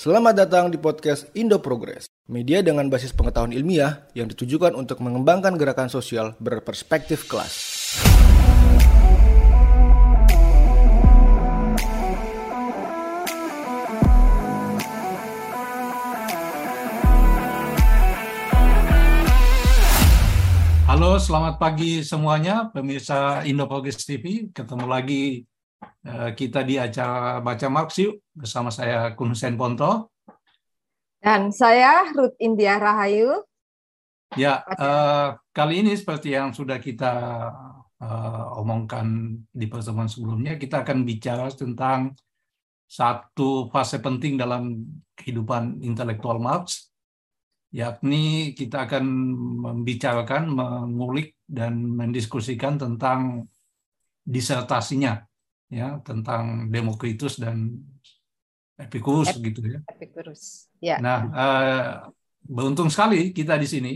Selamat datang di podcast Indo Progress, media dengan basis pengetahuan ilmiah yang ditujukan untuk mengembangkan gerakan sosial berperspektif kelas. Halo, selamat pagi semuanya pemirsa Indo Progress TV. Ketemu lagi kita di acara Baca Marx yuk bersama saya Kun Hussein Ponto. Dan saya Ruth India Rahayu. Ya, uh, kali ini seperti yang sudah kita uh, omongkan di pertemuan sebelumnya, kita akan bicara tentang satu fase penting dalam kehidupan intelektual Marx, yakni kita akan membicarakan, mengulik, dan mendiskusikan tentang disertasinya ya tentang Demokritus dan Epicurus Ep gitu ya. Epicurus. Ya. Nah, uh, beruntung sekali kita di sini,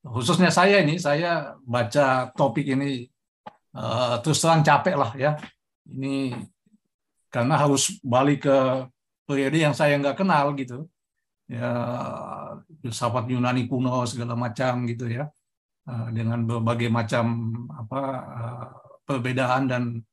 khususnya saya ini, saya baca topik ini uh, terus terang capek lah ya. Ini karena harus balik ke periode yang saya nggak kenal gitu. Ya, filsafat Yunani kuno segala macam gitu ya. Uh, dengan berbagai macam apa uh, perbedaan dan Eh,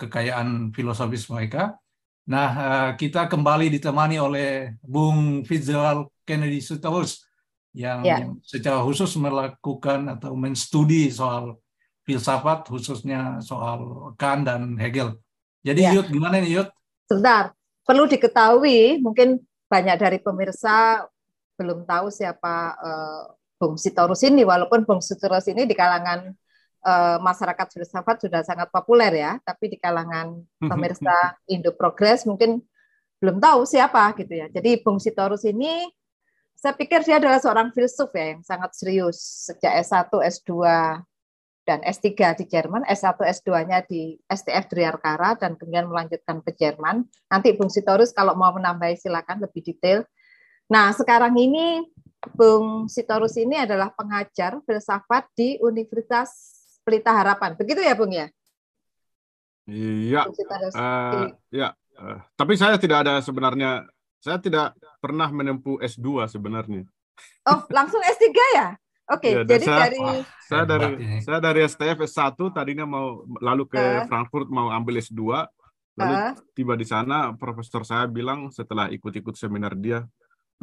kekayaan filosofis mereka. Nah, eh, kita kembali ditemani oleh Bung Fitzgerald Kennedy Suterus yang ya. secara khusus melakukan atau menstudi soal filsafat, khususnya soal Kant dan Hegel. Jadi ya. Yud, gimana nih Yud? Sebentar, perlu diketahui, mungkin banyak dari pemirsa belum tahu siapa uh, Bung Sitorus ini, walaupun Bung Sitorus ini di kalangan uh, masyarakat filsafat sudah sangat populer ya, tapi di kalangan mhm. pemirsa Indo Progress mungkin belum tahu siapa gitu ya. Jadi Bung Sitorus ini saya pikir dia adalah seorang filsuf ya yang sangat serius sejak S1, S2 dan S3 di Jerman, S1, S2-nya di STF Driarkara dan kemudian melanjutkan ke Jerman. Nanti Bung Sitorus kalau mau menambahi silakan lebih detail. Nah, sekarang ini Bung Sitorus ini adalah pengajar filsafat di Universitas Pelita Harapan. Begitu ya, Bung ya? Iya. Uh, ya. Uh, tapi saya tidak ada sebenarnya saya tidak pernah menempuh S2 sebenarnya. Oh, langsung S3 ya? Oke, okay, ya, jadi saya, dari saya dari saya dari STF S1 tadinya mau lalu ke uh, Frankfurt mau ambil S2. Lalu uh, tiba di sana profesor saya bilang setelah ikut-ikut seminar dia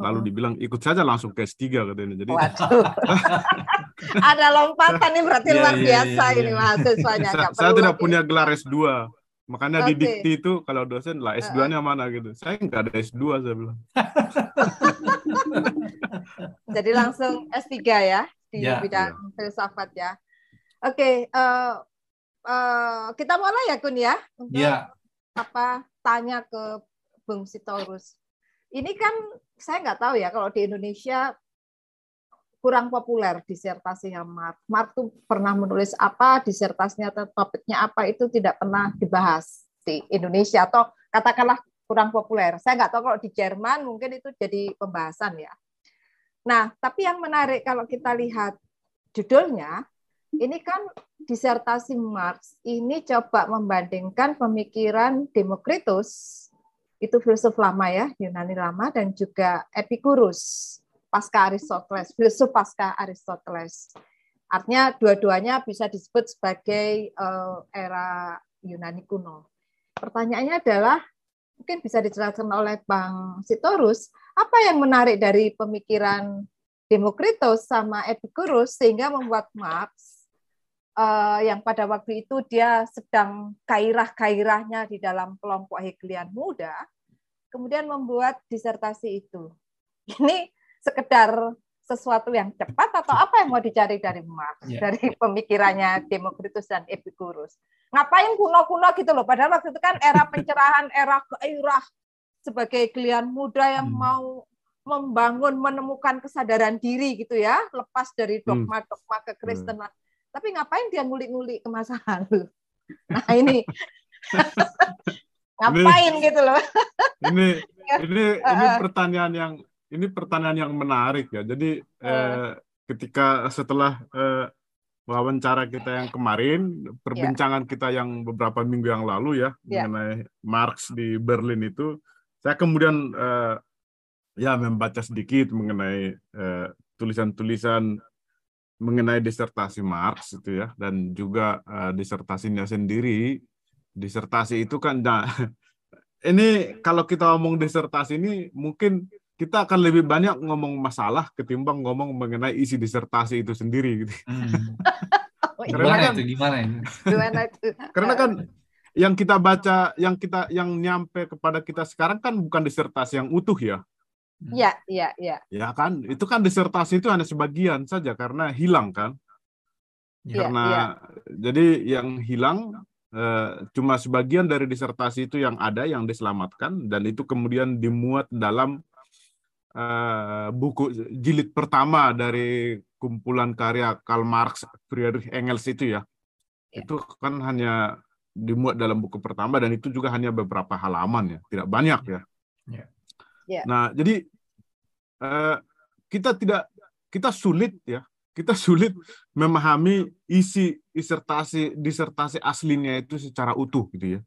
lalu dibilang ikut saja langsung ke S3 katanya. Jadi ada lompatan nih berarti yeah, luar yeah, biasa yeah, ini mahasiswanya. saya, saya tidak punya gelar S2. Makanya okay. di dikti itu kalau dosen lah S2-nya mana gitu. Saya nggak ada S2 saya bilang. Jadi langsung S3 ya di yeah, bidang yeah. filsafat ya. Oke, okay, uh, eh, uh, eh, kita mulai ya Kun ya untuk yeah. apa tanya ke Bung Sitorus. Ini kan saya nggak tahu ya kalau di Indonesia kurang populer disertasinya Mark. Mark tuh pernah menulis apa, disertasinya atau topiknya apa itu tidak pernah dibahas di Indonesia atau katakanlah kurang populer. Saya nggak tahu kalau di Jerman mungkin itu jadi pembahasan ya. Nah, tapi yang menarik kalau kita lihat judulnya, ini kan disertasi Marx ini coba membandingkan pemikiran Demokritus itu filsuf lama ya, Yunani lama dan juga Epicurus pasca Aristoteles, filsuf pasca Aristoteles. Artinya dua-duanya bisa disebut sebagai uh, era Yunani kuno. Pertanyaannya adalah mungkin bisa dijelaskan oleh Bang Sitorus, apa yang menarik dari pemikiran Demokritus sama Epicurus sehingga membuat Marx uh, yang pada waktu itu dia sedang kairah-kairahnya di dalam kelompok Hegelian muda, kemudian membuat disertasi itu. Ini sekedar sesuatu yang cepat atau apa yang mau dicari dari Marx, yeah. dari pemikirannya Demokritus dan Epicurus. Ngapain kuno-kuno gitu loh, padahal waktu itu kan era pencerahan, era gairah sebagai kalian muda yang hmm. mau membangun, menemukan kesadaran diri gitu ya, lepas dari hmm. dogma-dogma kekristenan. Hmm. Tapi ngapain dia ngulik-ngulik ke masa lalu? Nah ini ngapain ini, gitu loh. Ini ini ini pertanyaan yang ini pertanyaan yang menarik ya. Jadi eh, ketika setelah eh, wawancara kita yang kemarin, perbincangan yeah. kita yang beberapa minggu yang lalu ya yeah. mengenai Marx di Berlin itu, saya kemudian uh, ya membaca sedikit mengenai tulisan tulisan-tulisan mengenai disertasi Marx itu ya dan juga uh, disertasinya sendiri disertasi itu kan nah, ini kalau kita ngomong disertasi ini mungkin kita akan lebih banyak ngomong masalah ketimbang ngomong mengenai isi disertasi itu sendiri gitu. Hmm. oh, iya. Karena kan, itu gimana ini? Gimana itu? Karena kan yang kita baca, yang kita yang nyampe kepada kita sekarang kan bukan disertasi yang utuh ya. Iya, iya, iya. Ya kan, itu kan disertasi itu hanya sebagian saja karena hilang kan. Ya, karena ya. jadi yang hilang eh, cuma sebagian dari disertasi itu yang ada yang diselamatkan dan itu kemudian dimuat dalam uh, buku jilid pertama dari kumpulan karya Karl Marx, Friedrich Engels itu ya. ya. Itu kan hanya dimuat dalam buku pertama dan itu juga hanya beberapa halaman ya, tidak banyak ya. ya. ya. Nah, jadi uh, kita tidak kita sulit ya, kita sulit memahami isi disertasi disertasi aslinya itu secara utuh gitu ya.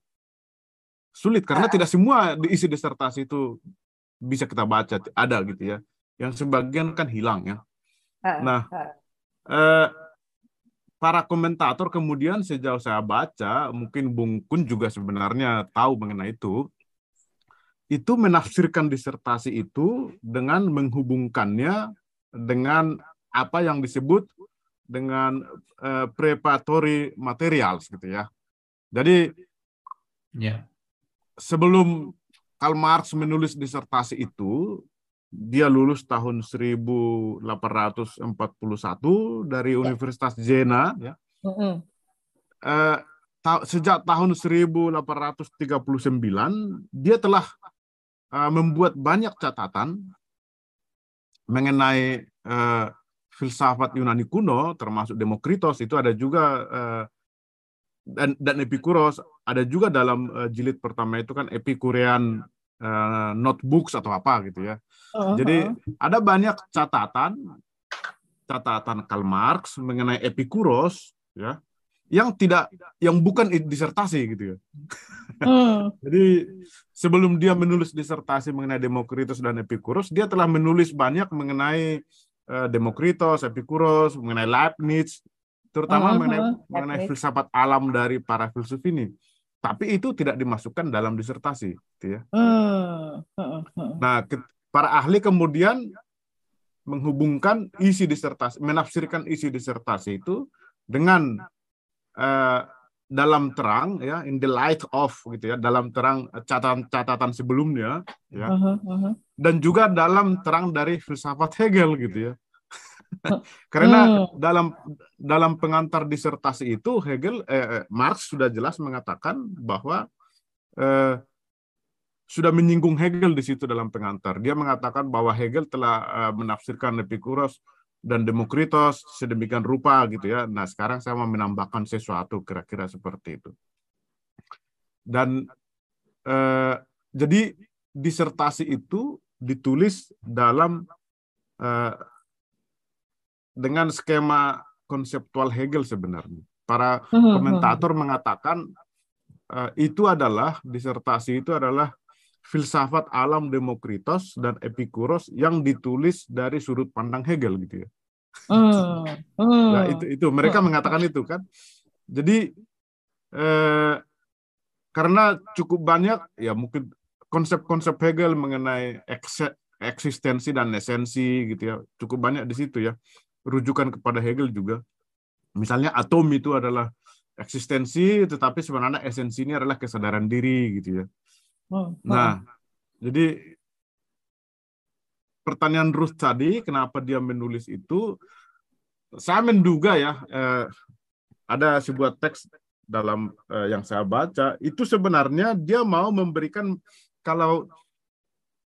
Sulit karena tidak semua isi disertasi itu bisa kita baca ada gitu ya yang sebagian kan hilang ya nah eh, para komentator kemudian sejauh saya baca mungkin Bung Kun juga sebenarnya tahu mengenai itu itu menafsirkan disertasi itu dengan menghubungkannya dengan apa yang disebut dengan uh, preparatory materials gitu ya. Jadi yeah. sebelum Karl Marx menulis disertasi itu, dia lulus tahun 1841 dari ya. Universitas Jena. Ya. Eh, ta sejak tahun 1839, dia telah uh, membuat banyak catatan mengenai uh, filsafat Yunani kuno, termasuk Demokritos, itu ada juga uh, dan dan Epikuros ada juga dalam uh, jilid pertama itu kan Epikurean uh, notebooks atau apa gitu ya. Uh-huh. Jadi ada banyak catatan catatan Karl Marx mengenai Epikuros ya yang tidak yang bukan disertasi gitu ya. Uh. Jadi sebelum dia menulis disertasi mengenai Demokritos dan Epikuros, dia telah menulis banyak mengenai uh, Demokritos, Epikuros, mengenai Leibniz, terutama uh-huh. mengenai mengenai filsafat alam dari para filsuf ini tapi itu tidak dimasukkan dalam disertasi, gitu ya. Hmm, hmm, hmm. Nah, para ahli kemudian menghubungkan isi disertasi, menafsirkan isi disertasi itu dengan uh, dalam terang, ya, in the light of, gitu ya, dalam terang catatan-catatan sebelumnya, ya, uh -huh. dan juga dalam terang dari filsafat Hegel, gitu ya. Karena hmm. dalam dalam pengantar disertasi itu Hegel eh, eh, Marx sudah jelas mengatakan bahwa eh, sudah menyinggung Hegel di situ dalam pengantar. Dia mengatakan bahwa Hegel telah eh, menafsirkan Epikuros dan Demokritos sedemikian rupa gitu ya. Nah, sekarang saya mau menambahkan sesuatu kira-kira seperti itu. Dan eh, jadi disertasi itu ditulis dalam eh, dengan skema konseptual Hegel sebenarnya. Para hmm, hmm. komentator mengatakan uh, itu adalah disertasi itu adalah filsafat alam Demokritos dan Epikuros yang ditulis dari sudut pandang Hegel gitu ya. Hmm. Nah, itu itu mereka mengatakan itu kan. Jadi eh, karena cukup banyak ya mungkin konsep-konsep Hegel mengenai eksistensi dan esensi gitu ya cukup banyak di situ ya rujukan kepada Hegel juga. Misalnya atom itu adalah eksistensi, tetapi sebenarnya esensinya adalah kesadaran diri gitu ya. Oh, oh. Nah, jadi pertanyaan Ruth tadi, kenapa dia menulis itu? Saya menduga ya, eh, ada sebuah teks dalam eh, yang saya baca, itu sebenarnya dia mau memberikan kalau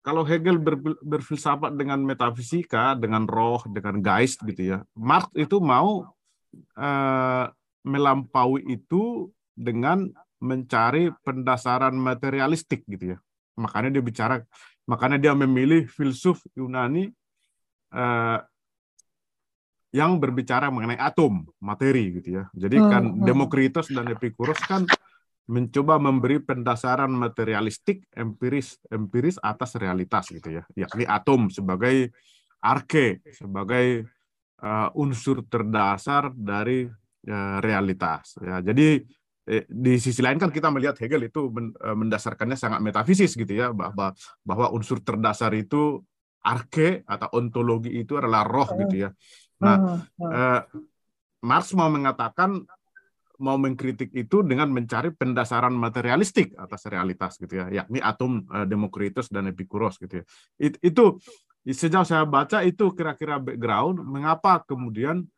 kalau Hegel ber, berfilsafat dengan metafisika, dengan roh, dengan geist gitu ya, Marx itu mau uh, melampaui itu dengan mencari pendasaran materialistik gitu ya. Makanya dia bicara, makanya dia memilih filsuf Yunani uh, yang berbicara mengenai atom, materi gitu ya. Jadi kan hmm, hmm. Demokritos dan Epikuros kan mencoba memberi pendasaran materialistik empiris empiris atas realitas gitu ya. Yakni atom sebagai arke sebagai uh, unsur terdasar dari uh, realitas ya. Jadi eh, di sisi lain kan kita melihat Hegel itu mendasarkannya sangat metafisis gitu ya bahwa bahwa unsur terdasar itu arke atau ontologi itu adalah roh gitu ya. Nah uh, Marx mau mengatakan mau mengkritik itu dengan mencari pendasaran materialistik atas realitas gitu ya, yakni atom uh, Demokritus dan Epikuros gitu ya. It, itu sejauh saya baca itu kira-kira background mengapa kemudian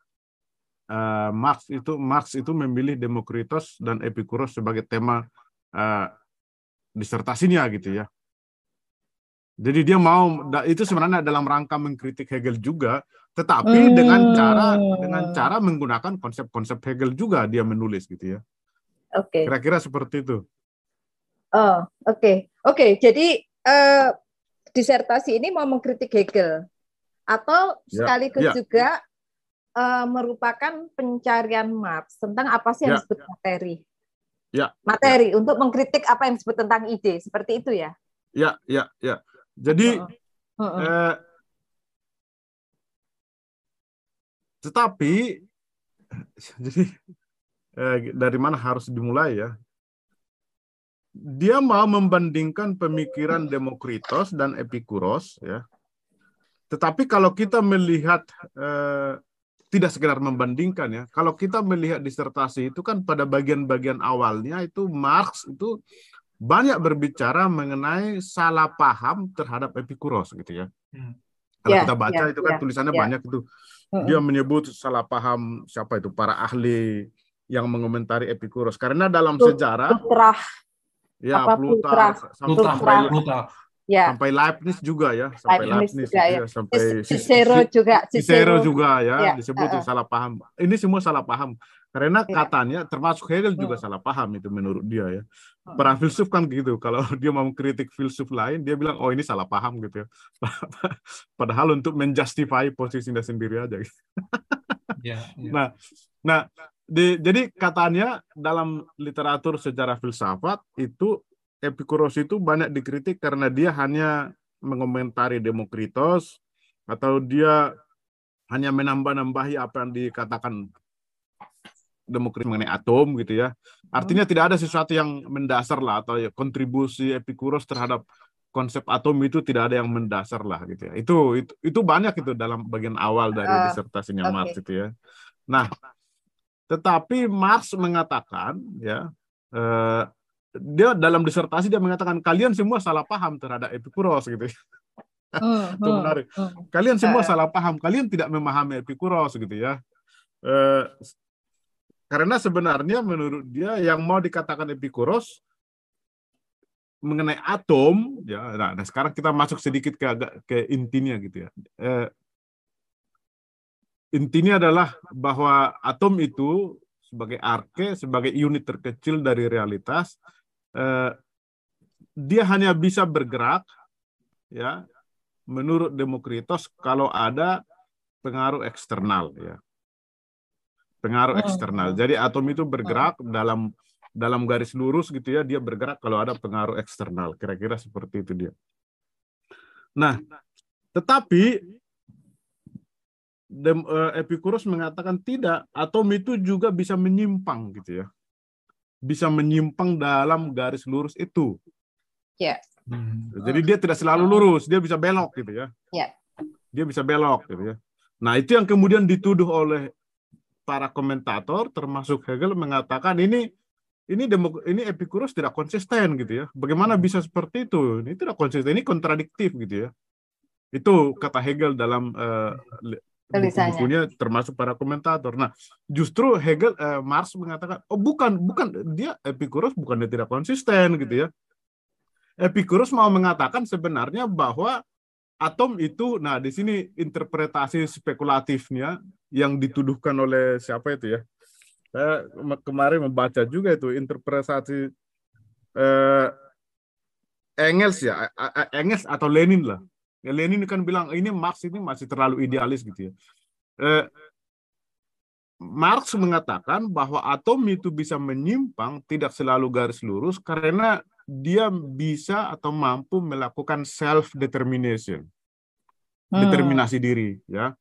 uh, Marx itu Marx itu memilih Demokritos dan Epikuros sebagai tema uh, disertasinya gitu ya. Jadi dia mau itu sebenarnya dalam rangka mengkritik Hegel juga, tetapi hmm. dengan cara dengan cara menggunakan konsep-konsep Hegel juga dia menulis gitu ya. Oke. Okay. Kira-kira seperti itu. Oh, oke. Okay. Oke, okay, jadi uh, disertasi ini mau mengkritik Hegel atau ya, sekaligus ya. juga uh, merupakan pencarian Marx tentang apa sih yang ya. disebut materi. Ya. Materi ya. untuk mengkritik apa yang disebut tentang ide, seperti itu ya. Ya, ya, ya. Jadi uh -uh. Eh, Tetapi jadi eh, dari mana harus dimulai ya? Dia mau membandingkan pemikiran Demokritos dan Epikuros ya. Tetapi kalau kita melihat eh, tidak sekedar membandingkan ya. Kalau kita melihat disertasi itu kan pada bagian-bagian awalnya itu Marx itu banyak berbicara mengenai salah paham terhadap Epikuros gitu ya. Hmm. Kalau yeah, kita baca yeah, itu kan yeah, tulisannya yeah. banyak itu dia menyebut salah paham siapa itu para ahli yang mengomentari Epikuros karena dalam sejarah Plutarch ya Plutarch sampai Plutarch ya. sampai Leibniz juga ya sampai Leibniz, Leibniz juga, ya. sampai Cicero juga Cicero juga ya, ya. disebut uh, salah paham ini semua salah paham karena ya. katanya termasuk Hegel juga hmm. salah paham itu menurut dia ya para filsuf kan gitu kalau dia mau kritik filsuf lain dia bilang oh ini salah paham gitu ya padahal untuk menjustify posisinya sendiri aja gitu. yeah, yeah. nah nah di, jadi katanya dalam literatur sejarah filsafat itu Epikuros itu banyak dikritik karena dia hanya mengomentari Demokritos atau dia hanya menambah-nambahi apa yang dikatakan Demokritos mengenai atom gitu ya. Artinya hmm. tidak ada sesuatu yang mendasar lah atau ya, kontribusi Epikuros terhadap konsep atom itu tidak ada yang mendasar lah gitu ya. Itu itu, itu banyak itu dalam bagian awal dari uh, disertasinya okay. Marx itu ya. Nah, tetapi Marx mengatakan ya eh, dia dalam disertasi dia mengatakan kalian semua salah paham terhadap Epikuros gitu. Uh, itu menarik. Uh, kalian semua uh, salah paham, kalian tidak memahami Epikuros gitu ya. Eh, karena sebenarnya menurut dia yang mau dikatakan Epikuros mengenai atom, ya. Nah, nah sekarang kita masuk sedikit ke agak ke intinya gitu ya. Eh, intinya adalah bahwa atom itu sebagai arke, sebagai unit terkecil dari realitas, eh, dia hanya bisa bergerak, ya, menurut Demokritos kalau ada pengaruh eksternal, ya pengaruh oh. eksternal. Jadi atom itu bergerak oh. dalam dalam garis lurus gitu ya, dia bergerak kalau ada pengaruh eksternal. Kira-kira seperti itu dia. Nah, tetapi Dem, uh, Epicurus mengatakan tidak, atom itu juga bisa menyimpang gitu ya. Bisa menyimpang dalam garis lurus itu. Ya. Yeah. Hmm. Jadi dia tidak selalu lurus, dia bisa belok gitu ya. Ya. Yeah. Dia bisa belok gitu ya. Nah, itu yang kemudian dituduh oleh para komentator termasuk Hegel mengatakan ini ini demok ini Epicurus tidak konsisten gitu ya. Bagaimana bisa seperti itu? Ini tidak konsisten, ini kontradiktif gitu ya. Itu kata Hegel dalam uh, bukunya termasuk para komentator. Nah, justru Hegel uh, Marx mengatakan, oh bukan, bukan dia Epicurus bukan dia tidak konsisten gitu ya. Epicurus mau mengatakan sebenarnya bahwa atom itu, nah di sini interpretasi spekulatifnya yang dituduhkan oleh siapa itu ya? Saya kemarin membaca juga itu interpretasi eh, Engels ya, Engels atau Lenin lah. Ya, Lenin kan bilang ini Marx ini masih terlalu idealis gitu ya. Eh, Marx mengatakan bahwa atom itu bisa menyimpang tidak selalu garis lurus karena dia bisa atau mampu melakukan self determination. Hmm. Determinasi diri ya.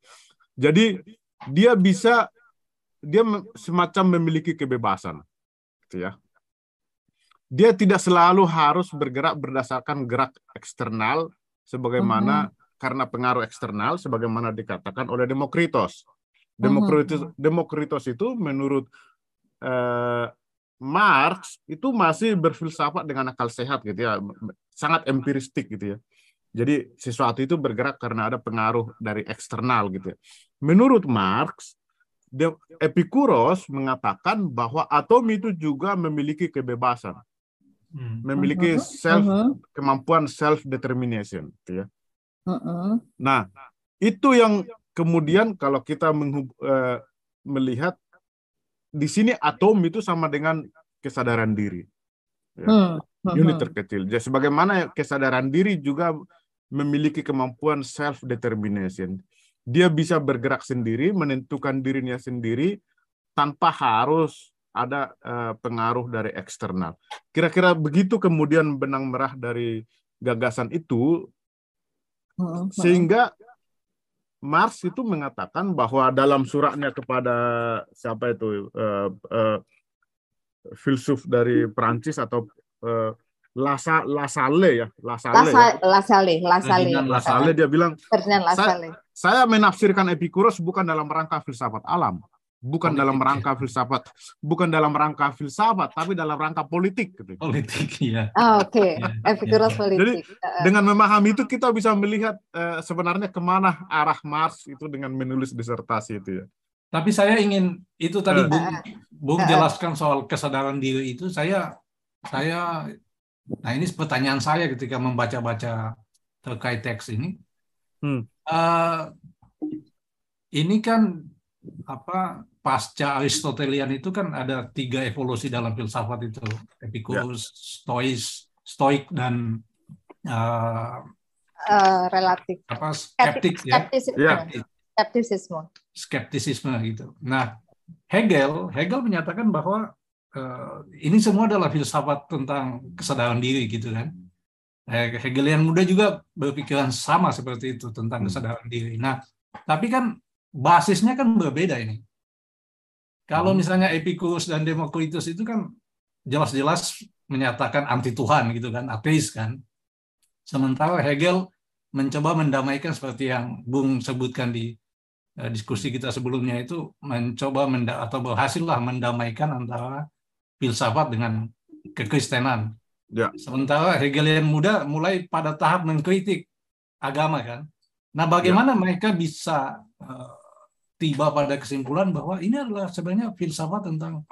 Jadi dia bisa dia semacam memiliki kebebasan gitu ya. Dia tidak selalu harus bergerak berdasarkan gerak eksternal sebagaimana hmm. karena pengaruh eksternal sebagaimana dikatakan oleh Demokritos Demokritos, uh-huh. Demokritos itu menurut uh, Marx itu masih berfilsafat dengan akal sehat gitu ya, sangat empiristik gitu ya. Jadi sesuatu itu bergerak karena ada pengaruh dari eksternal gitu ya. Menurut Marx, Epikuros mengatakan bahwa atom itu juga memiliki kebebasan, hmm. Memiliki uh-huh. self uh-huh. kemampuan self determination, gitu ya. Uh-uh. Nah, itu yang kemudian kalau kita uh, melihat di sini atom itu sama dengan kesadaran diri. Ya. Hmm, hmm. Unit hmm. terkecil. Jadi sebagaimana kesadaran diri juga memiliki kemampuan self determination. Dia bisa bergerak sendiri, menentukan dirinya sendiri tanpa harus ada uh, pengaruh dari eksternal. Kira-kira begitu kemudian benang merah dari gagasan itu hmm, sehingga Mars itu mengatakan bahwa dalam suratnya kepada siapa itu uh, uh, filsuf dari Prancis atau uh, Lasa Lasale ya Lasale Lasa, ya. Lasale Lasale Lasale dia bilang saya, saya menafsirkan Epikuros bukan dalam rangka filsafat alam bukan politik, dalam rangka ya. filsafat, bukan dalam rangka filsafat, tapi dalam rangka politik. Gitu. Politik, ya. Oh, Oke, okay. ya, ya. politik. Jadi dengan memahami itu kita bisa melihat uh, sebenarnya ke mana arah Mars itu dengan menulis disertasi itu ya. Tapi saya ingin itu tadi uh. Bung, Bung jelaskan soal kesadaran diri itu saya saya nah ini pertanyaan saya ketika membaca-baca terkait teks ini. Hmm. Uh, ini kan apa pasca Aristotelian itu kan ada tiga evolusi dalam filsafat itu Epicurus, ya. Stois, Stoik dan uh, uh, relatif apa skeptik ya skeptisisme skeptisisme gitu. Nah Hegel Hegel menyatakan bahwa uh, ini semua adalah filsafat tentang kesadaran diri gitu kan. Hegelian muda juga berpikiran sama seperti itu tentang hmm. kesadaran diri. Nah, tapi kan basisnya kan berbeda ini. Kalau hmm. misalnya Epicurus dan Demokritus itu kan jelas-jelas menyatakan anti Tuhan gitu kan, ateis kan. Sementara Hegel mencoba mendamaikan seperti yang Bung sebutkan di uh, diskusi kita sebelumnya itu mencoba menda atau berhasillah mendamaikan antara filsafat dengan kekristenan. Ya. Sementara Hegelian muda mulai pada tahap mengkritik agama kan. Nah, bagaimana ya. mereka bisa uh, tiba pada kesimpulan bahwa ini adalah sebenarnya filsafat tentang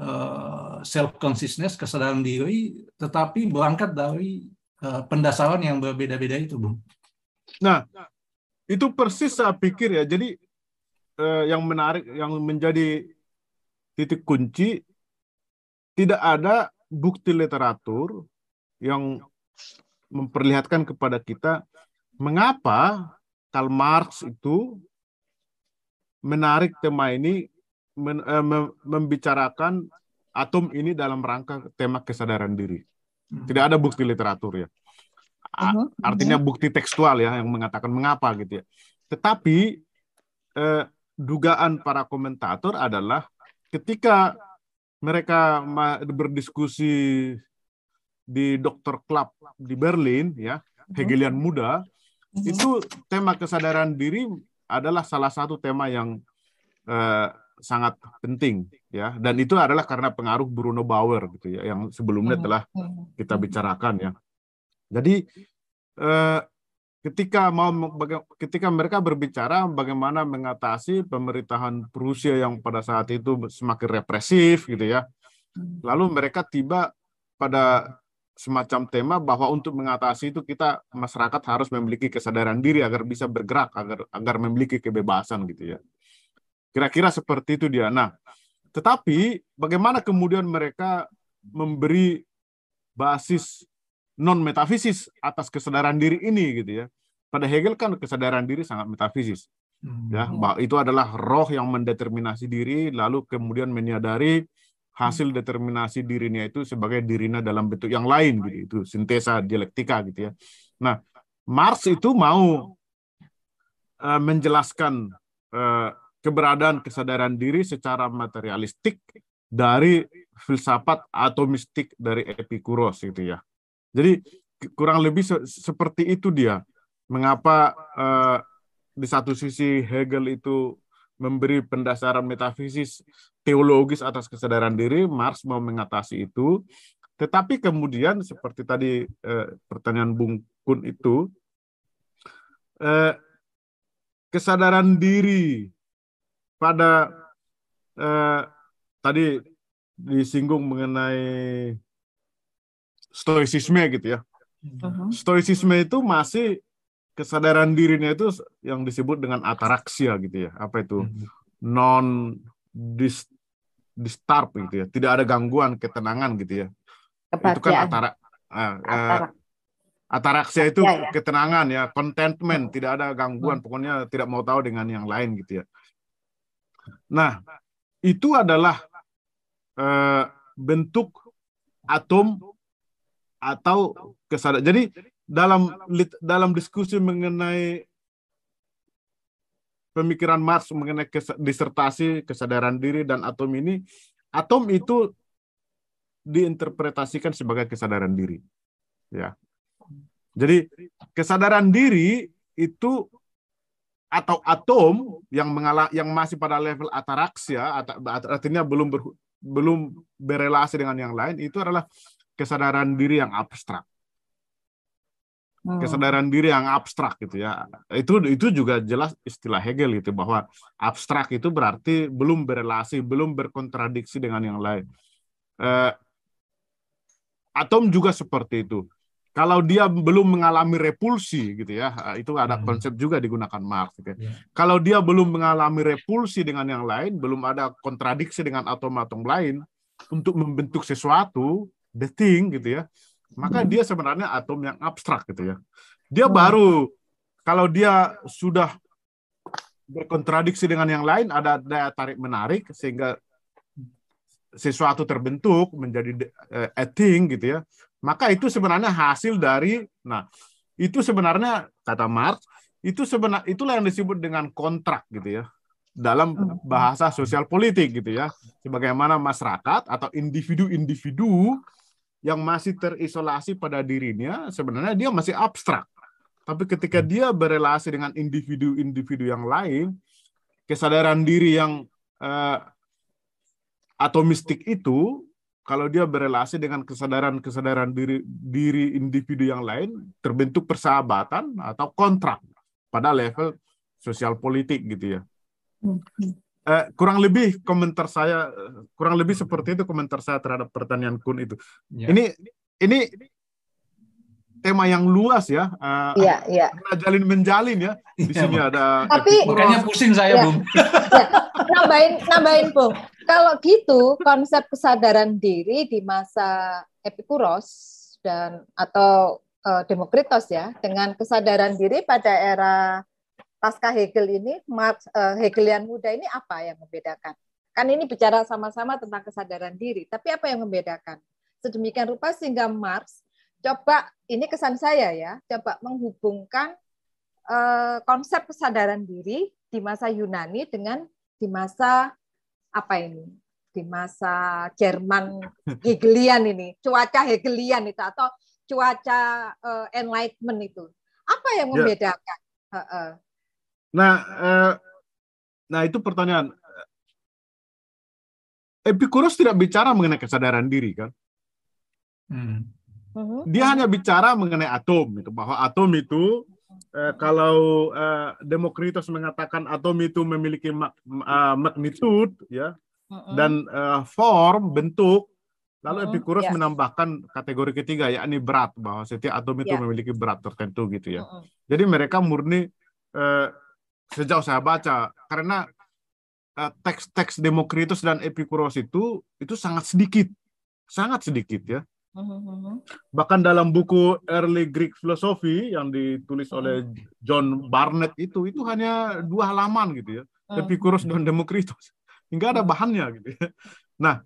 uh, self consciousness kesadaran diri tetapi berangkat dari uh, pendasaran yang berbeda-beda itu bung nah itu persis saya pikir ya. Jadi uh, yang menarik yang menjadi titik kunci tidak ada bukti literatur yang memperlihatkan kepada kita mengapa Karl Marx itu menarik tema ini men, uh, mem, membicarakan atom ini dalam rangka tema kesadaran diri. Hmm. Tidak ada bukti literatur ya. Uh-huh. Artinya bukti tekstual ya yang mengatakan mengapa gitu ya. Tetapi eh, dugaan para komentator adalah ketika mereka berdiskusi di Dokter Club di Berlin ya, uh-huh. Hegelian muda, uh-huh. itu tema kesadaran diri adalah salah satu tema yang uh, sangat penting ya dan itu adalah karena pengaruh Bruno Bauer gitu ya yang sebelumnya telah kita bicarakan ya. Jadi uh, ketika mau ketika mereka berbicara bagaimana mengatasi pemerintahan Prusia yang pada saat itu semakin represif gitu ya. Lalu mereka tiba pada semacam tema bahwa untuk mengatasi itu kita masyarakat harus memiliki kesadaran diri agar bisa bergerak agar agar memiliki kebebasan gitu ya. Kira-kira seperti itu dia. Nah, tetapi bagaimana kemudian mereka memberi basis non metafisis atas kesadaran diri ini gitu ya. Pada Hegel kan kesadaran diri sangat metafisis. Ya, bahwa itu adalah roh yang mendeterminasi diri, lalu kemudian menyadari hasil determinasi dirinya itu sebagai dirinya dalam bentuk yang lain gitu. Itu sintesa dialektika gitu ya. Nah, Marx itu mau uh, menjelaskan uh, keberadaan kesadaran diri secara materialistik dari filsafat atau mistik dari Epikuros gitu ya. Jadi kurang lebih se seperti itu dia. Mengapa uh, di satu sisi Hegel itu memberi pendasaran metafisis teologis atas kesadaran diri, Marx mau mengatasi itu, tetapi kemudian seperti tadi eh, pertanyaan Bung Kun itu, eh, kesadaran diri pada eh, tadi disinggung mengenai stoicisme gitu ya. Uh-huh. Stoicisme itu masih kesadaran dirinya itu yang disebut dengan ataraksia gitu ya. Apa itu? Hmm. Non dis, disturb gitu ya. Tidak ada gangguan ketenangan gitu ya. Itu kan atara, uh, ataraksia itu ya, ya. ketenangan ya, contentment, tidak ada gangguan, hmm. pokoknya tidak mau tahu dengan yang lain gitu ya. Nah, itu adalah uh, bentuk atom atau kesadaran. Jadi dalam dalam diskusi mengenai pemikiran Marx mengenai kes, disertasi kesadaran diri dan atom ini, atom itu diinterpretasikan sebagai kesadaran diri. Ya. Jadi kesadaran diri itu atau atom yang mengalah yang masih pada level ataraksia artinya belum ber, belum berelasi dengan yang lain itu adalah kesadaran diri yang abstrak. Kesadaran diri yang abstrak gitu ya itu itu juga jelas istilah Hegel itu bahwa abstrak itu berarti belum berelasi belum berkontradiksi dengan yang lain eh, atom juga seperti itu kalau dia belum mengalami repulsi gitu ya eh, itu ada hmm. konsep juga digunakan Marx gitu ya. Yeah. kalau dia belum mengalami repulsi dengan yang lain belum ada kontradiksi dengan atom-atom lain untuk membentuk sesuatu the thing gitu ya maka hmm. dia sebenarnya atom yang abstrak gitu ya. Dia hmm. baru kalau dia sudah berkontradiksi dengan yang lain ada daya tarik menarik sehingga sesuatu terbentuk menjadi uh, a thing gitu ya. Maka itu sebenarnya hasil dari nah itu sebenarnya kata Marx itu sebenarnya itulah yang disebut dengan kontrak gitu ya dalam hmm. bahasa sosial politik gitu ya sebagaimana masyarakat atau individu-individu yang masih terisolasi pada dirinya sebenarnya dia masih abstrak. Tapi ketika hmm. dia berelasi dengan individu-individu yang lain, kesadaran diri yang uh, atomistik itu kalau dia berelasi dengan kesadaran-kesadaran diri diri individu yang lain terbentuk persahabatan atau kontrak pada level sosial politik gitu ya. Hmm eh, kurang lebih komentar saya kurang lebih seperti itu komentar saya terhadap pertanyaan Kun itu. Ya. Ini ini tema yang luas ya. Uh, iya, iya. Jalin menjalin ya. Di iya, sini ada Tapi makanya pusing saya, ya. Bung. ya. Nambahin nambahin, Bung. Kalau gitu konsep kesadaran diri di masa Epikuros dan atau uh, Demokritos ya dengan kesadaran diri pada era pasca Hegel ini, Marx, uh, Hegelian muda ini apa yang membedakan? Kan ini bicara sama-sama tentang kesadaran diri, tapi apa yang membedakan? Sedemikian rupa sehingga Marx coba, ini kesan saya ya, coba menghubungkan uh, konsep kesadaran diri di masa Yunani dengan di masa apa ini? Di masa Jerman Hegelian ini, cuaca Hegelian itu atau cuaca uh, Enlightenment itu. Apa yang ya. membedakan? Ya. Uh, uh. Nah, eh, nah itu pertanyaan. Epikuros tidak bicara mengenai kesadaran diri kan? Hmm. Mhm. Dia hanya bicara mengenai atom itu bahwa atom itu eh, kalau eh, Demokritos mengatakan atom itu memiliki mak, uh, magnitude ya uh-uh. dan uh, form bentuk lalu uh-uh. Epikuros yeah. menambahkan kategori ketiga yakni berat bahwa setiap atom itu yeah. memiliki berat tertentu gitu ya. Uh-uh. Jadi mereka murni uh, sejauh saya baca karena uh, teks-teks Demokritus dan Epikuros itu itu sangat sedikit sangat sedikit ya Bahkan dalam buku Early Greek Philosophy yang ditulis oleh John Barnett itu itu hanya dua halaman gitu ya. Epicurus dan Demokritos. Hingga ada bahannya gitu ya. Nah,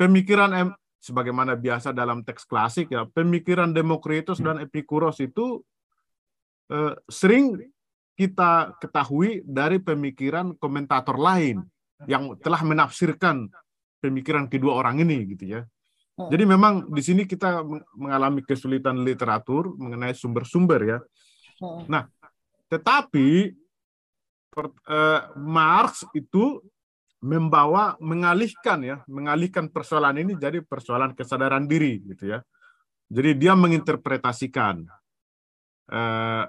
pemikiran M sebagaimana biasa dalam teks klasik ya, pemikiran Demokritos dan Epikuros itu eh, sering kita ketahui dari pemikiran komentator lain yang telah menafsirkan pemikiran kedua orang ini gitu ya. Hmm. Jadi memang di sini kita mengalami kesulitan literatur mengenai sumber-sumber ya. Hmm. Nah, tetapi eh, Marx itu membawa mengalihkan ya, mengalihkan persoalan ini jadi persoalan kesadaran diri gitu ya. Jadi dia menginterpretasikan eh,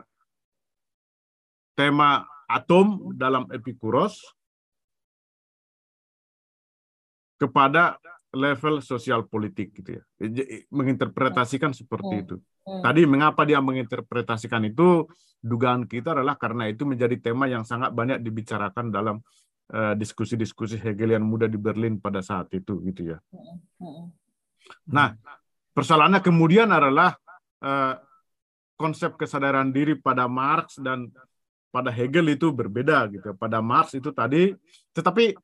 tema atom dalam Epikuros kepada level sosial politik gitu ya. Menginterpretasikan seperti hmm. itu. Hmm. Tadi mengapa dia menginterpretasikan itu? Dugaan kita adalah karena itu menjadi tema yang sangat banyak dibicarakan dalam eh, diskusi-diskusi uh, Hegelian muda di Berlin pada saat itu gitu ya. Hmm. Nah, persoalannya kemudian adalah uh, konsep kesadaran diri pada Marx dan pada Hegel itu berbeda gitu. Pada Marx itu tadi, tetapi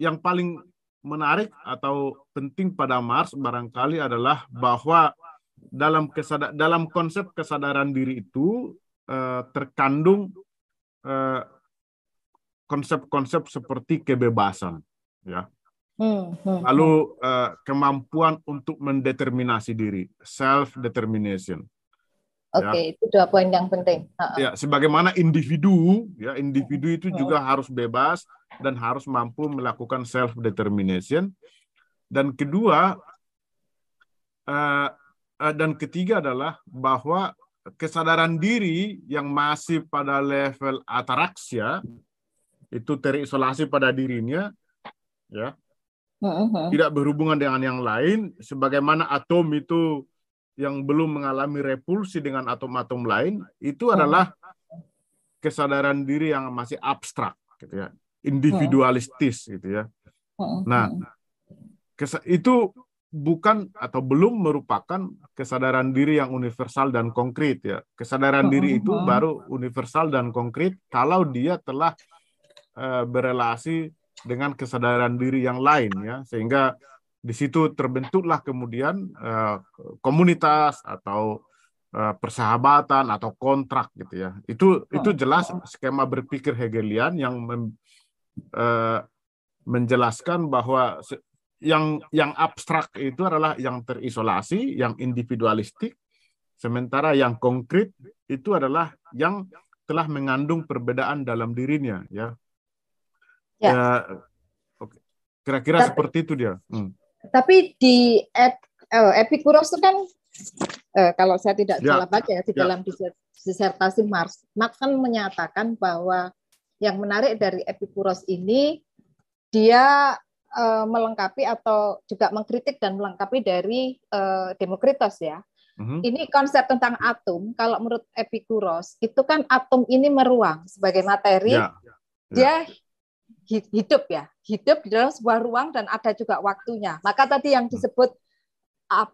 yang paling menarik atau penting pada Marx barangkali adalah bahwa dalam kesadar, dalam konsep kesadaran diri itu eh, terkandung eh, konsep-konsep seperti kebebasan, ya. Hmm, hmm, Lalu hmm. eh, kemampuan untuk mendeterminasi diri, self determination. Oke, okay, ya. itu dua poin yang penting. Ya, sebagaimana individu, ya individu itu hmm. juga harus bebas dan harus mampu melakukan self determination. Dan kedua uh, uh, dan ketiga adalah bahwa kesadaran diri yang masih pada level ataraksia itu terisolasi pada dirinya, ya, uh hmm, -huh. Hmm. tidak berhubungan dengan yang lain. Sebagaimana atom itu yang belum mengalami repulsi dengan atom-atom lain itu adalah kesadaran diri yang masih abstrak gitu ya. Individualistis gitu ya. Nah itu bukan atau belum merupakan kesadaran diri yang universal dan konkret ya. Kesadaran diri itu baru universal dan konkret kalau dia telah uh, berelasi dengan kesadaran diri yang lain ya. Sehingga di situ terbentuklah kemudian uh, komunitas atau uh, persahabatan atau kontrak gitu ya. Itu itu jelas skema berpikir Hegelian yang mem, uh, menjelaskan bahwa yang yang abstrak itu adalah yang terisolasi, yang individualistik, sementara yang konkret itu adalah yang telah mengandung perbedaan dalam dirinya ya. Ya. ya Kira-kira seperti itu dia. Hmm. Tapi di ep, uh, Epikuros itu kan uh, kalau saya tidak ya. salah baca ya di ya. dalam disertasi Marx, Marx kan menyatakan bahwa yang menarik dari Epikuros ini dia uh, melengkapi atau juga mengkritik dan melengkapi dari uh, Demokritos ya. Mm-hmm. Ini konsep tentang atom, kalau menurut Epikuros, itu kan atom ini meruang sebagai materi, ya. Ya. dia hidup ya, hidup di dalam sebuah ruang dan ada juga waktunya. Maka tadi yang disebut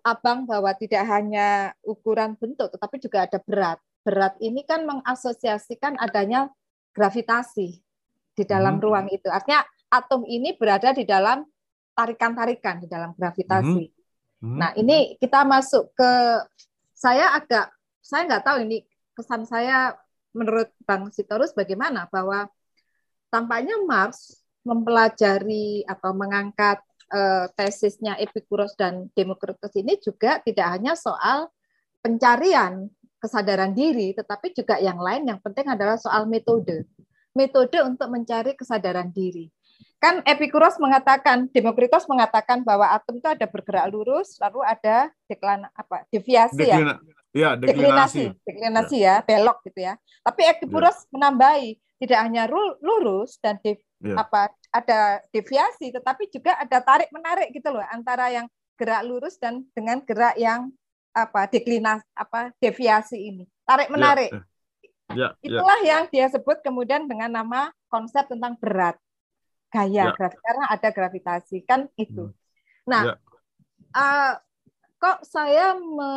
abang bahwa tidak hanya ukuran bentuk, tetapi juga ada berat. Berat ini kan mengasosiasikan adanya gravitasi di dalam hmm. ruang itu. Artinya atom ini berada di dalam tarikan-tarikan di dalam gravitasi. Hmm. Hmm. Nah ini kita masuk ke saya agak saya nggak tahu ini kesan saya menurut Bang Sitorus bagaimana bahwa tampaknya Marx mempelajari atau mengangkat uh, tesisnya Epikuros dan Demokritus ini juga tidak hanya soal pencarian kesadaran diri, tetapi juga yang lain yang penting adalah soal metode. Metode untuk mencari kesadaran diri. Kan Epikuros mengatakan, Demokritos mengatakan bahwa atom itu ada bergerak lurus, lalu ada deklan apa deviasi Deklina, ya. Ya, deklinasi. Deklinasi ya. ya, belok gitu ya. Tapi Epikuros ya. menambahi tidak hanya lurus dan dev, yeah. apa ada deviasi tetapi juga ada tarik menarik gitu loh antara yang gerak lurus dan dengan gerak yang apa deklinasi apa deviasi ini tarik ya, menarik yeah. Yeah. itulah yeah. yang dia sebut kemudian dengan nama konsep tentang berat gaya yeah. karena ada gravitasi kan itu hmm. nah yeah. uh, kok saya me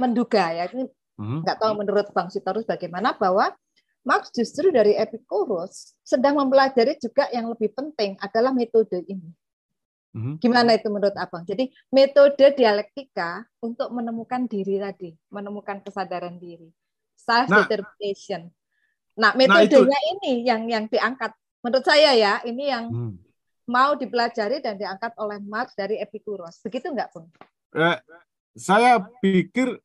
menduga ya ini hmm. nggak tahu menurut Bang Sitorus bagaimana bahwa Marx justru dari Epicurus sedang mempelajari juga yang lebih penting adalah metode ini. Hmm. Gimana itu menurut Abang? Jadi metode dialektika untuk menemukan diri tadi, menemukan kesadaran diri, self determination. Nah, nah metodenya nah, ini yang yang diangkat menurut saya ya, ini yang hmm. mau dipelajari dan diangkat oleh Marx dari Epicurus. Begitu enggak, Bung? Eh, saya pikir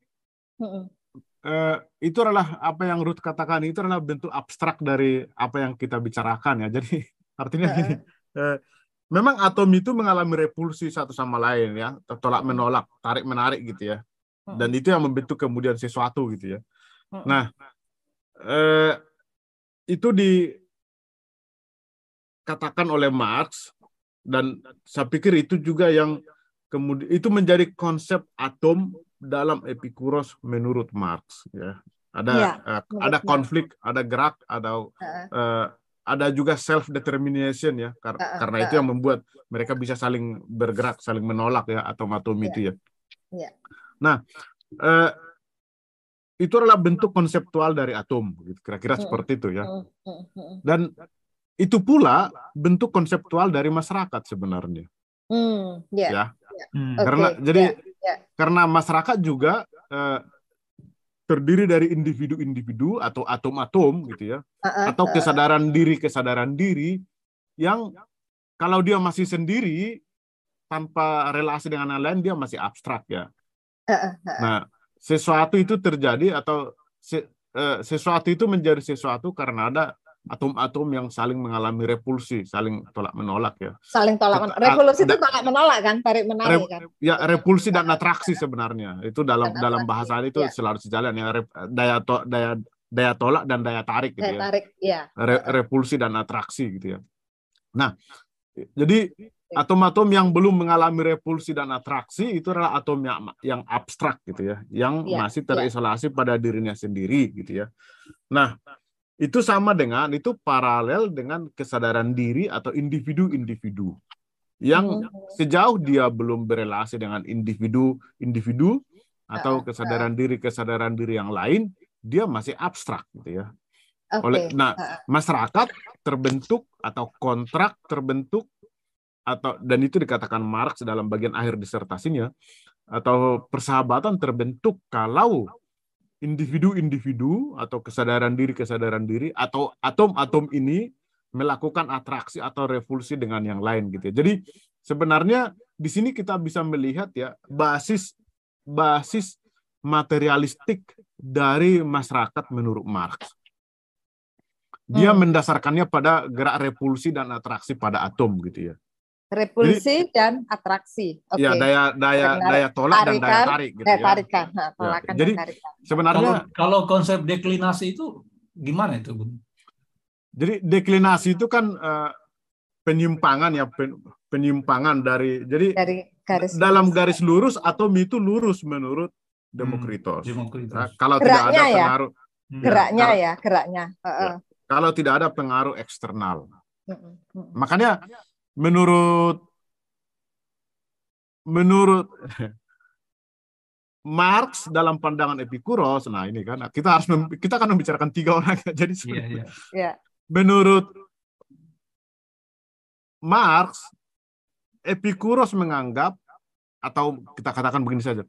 hmm eh, itu adalah apa yang Ruth katakan itu adalah bentuk abstrak dari apa yang kita bicarakan ya. Jadi artinya gini, eh, memang atom itu mengalami repulsi satu sama lain ya, tolak menolak, tarik menarik gitu ya. Dan itu yang membentuk kemudian sesuatu gitu ya. Nah, eh, itu dikatakan oleh Marx dan saya pikir itu juga yang kemudian itu menjadi konsep atom dalam Epikuros menurut Marx ya ada ya, uh, ada konflik ada gerak ada uh, ada juga self determination ya kar uh, karena uh, itu yang membuat mereka bisa saling bergerak saling menolak ya atom-atom ya. itu ya ya. nah uh, itu adalah bentuk konseptual dari atom gitu. kira-kira uh, seperti itu ya dan itu pula bentuk konseptual dari masyarakat sebenarnya hmm, yeah. ya Hmm. Karena okay. jadi yeah. Yeah. karena masyarakat juga uh, terdiri dari individu-individu atau atom-atom gitu ya, uh -uh, atau kesadaran uh. diri kesadaran diri yang kalau dia masih sendiri tanpa relasi dengan yang lain dia masih abstrak ya. Nah sesuatu itu terjadi atau uh, sesuatu itu menjadi sesuatu karena ada atom-atom yang saling mengalami repulsi, saling tolak menolak ya. Saling tolak menolak. Revolusi itu tolak menolak kan, tarik menarik kan. Ya, repulsi dan atraksi sebenarnya. Itu dalam dan dalam bahasa itu ya. selalu sejalan ya daya to, daya daya tolak dan daya tarik gitu daya ya. Tarik, ya. Re, repulsi dan atraksi gitu ya. Nah, jadi atom-atom yang belum mengalami repulsi dan atraksi itu adalah atom yang yang abstrak gitu ya, yang ya, masih ya. terisolasi ya. pada dirinya sendiri gitu ya. Nah, itu sama dengan itu paralel dengan kesadaran diri atau individu-individu yang mm-hmm. sejauh dia belum berelasi dengan individu-individu atau kesadaran diri kesadaran diri yang lain dia masih abstrak gitu ya okay. oleh nah masyarakat terbentuk atau kontrak terbentuk atau dan itu dikatakan Marx dalam bagian akhir disertasinya atau persahabatan terbentuk kalau individu-individu atau kesadaran diri kesadaran diri atau atom-atom ini melakukan atraksi atau revolusi dengan yang lain gitu. Ya. Jadi sebenarnya di sini kita bisa melihat ya basis basis materialistik dari masyarakat menurut Marx. Dia hmm. mendasarkannya pada gerak repulsi dan atraksi pada atom gitu ya. Repulsi Jadi, dan atraksi. Okay. Ya, daya daya Benar. daya tolak tarikan, dan daya tarik gitu daya ya. Tarikan, nah, ya. Jadi tarikan. sebenarnya kalau, kalau konsep deklinasi itu gimana itu, Bung? Jadi deklinasi itu kan uh, penyimpangan ya pen, penyimpangan dari jadi dari garis dalam lurus. garis lurus atau itu lurus menurut Demokritos. Hmm, Demokritos. Nah, kalau geraknya tidak ada ya? pengaruh hmm. geraknya ya, ya geraknya. Uh -uh. Ya, kalau tidak ada pengaruh eksternal. Uh -uh. Makanya menurut menurut Marx dalam pandangan Epikuros, nah ini kan kita harus kita kan membicarakan tiga orang jadi yeah, yeah. Yeah. menurut Marx Epikuros menganggap atau kita katakan begini saja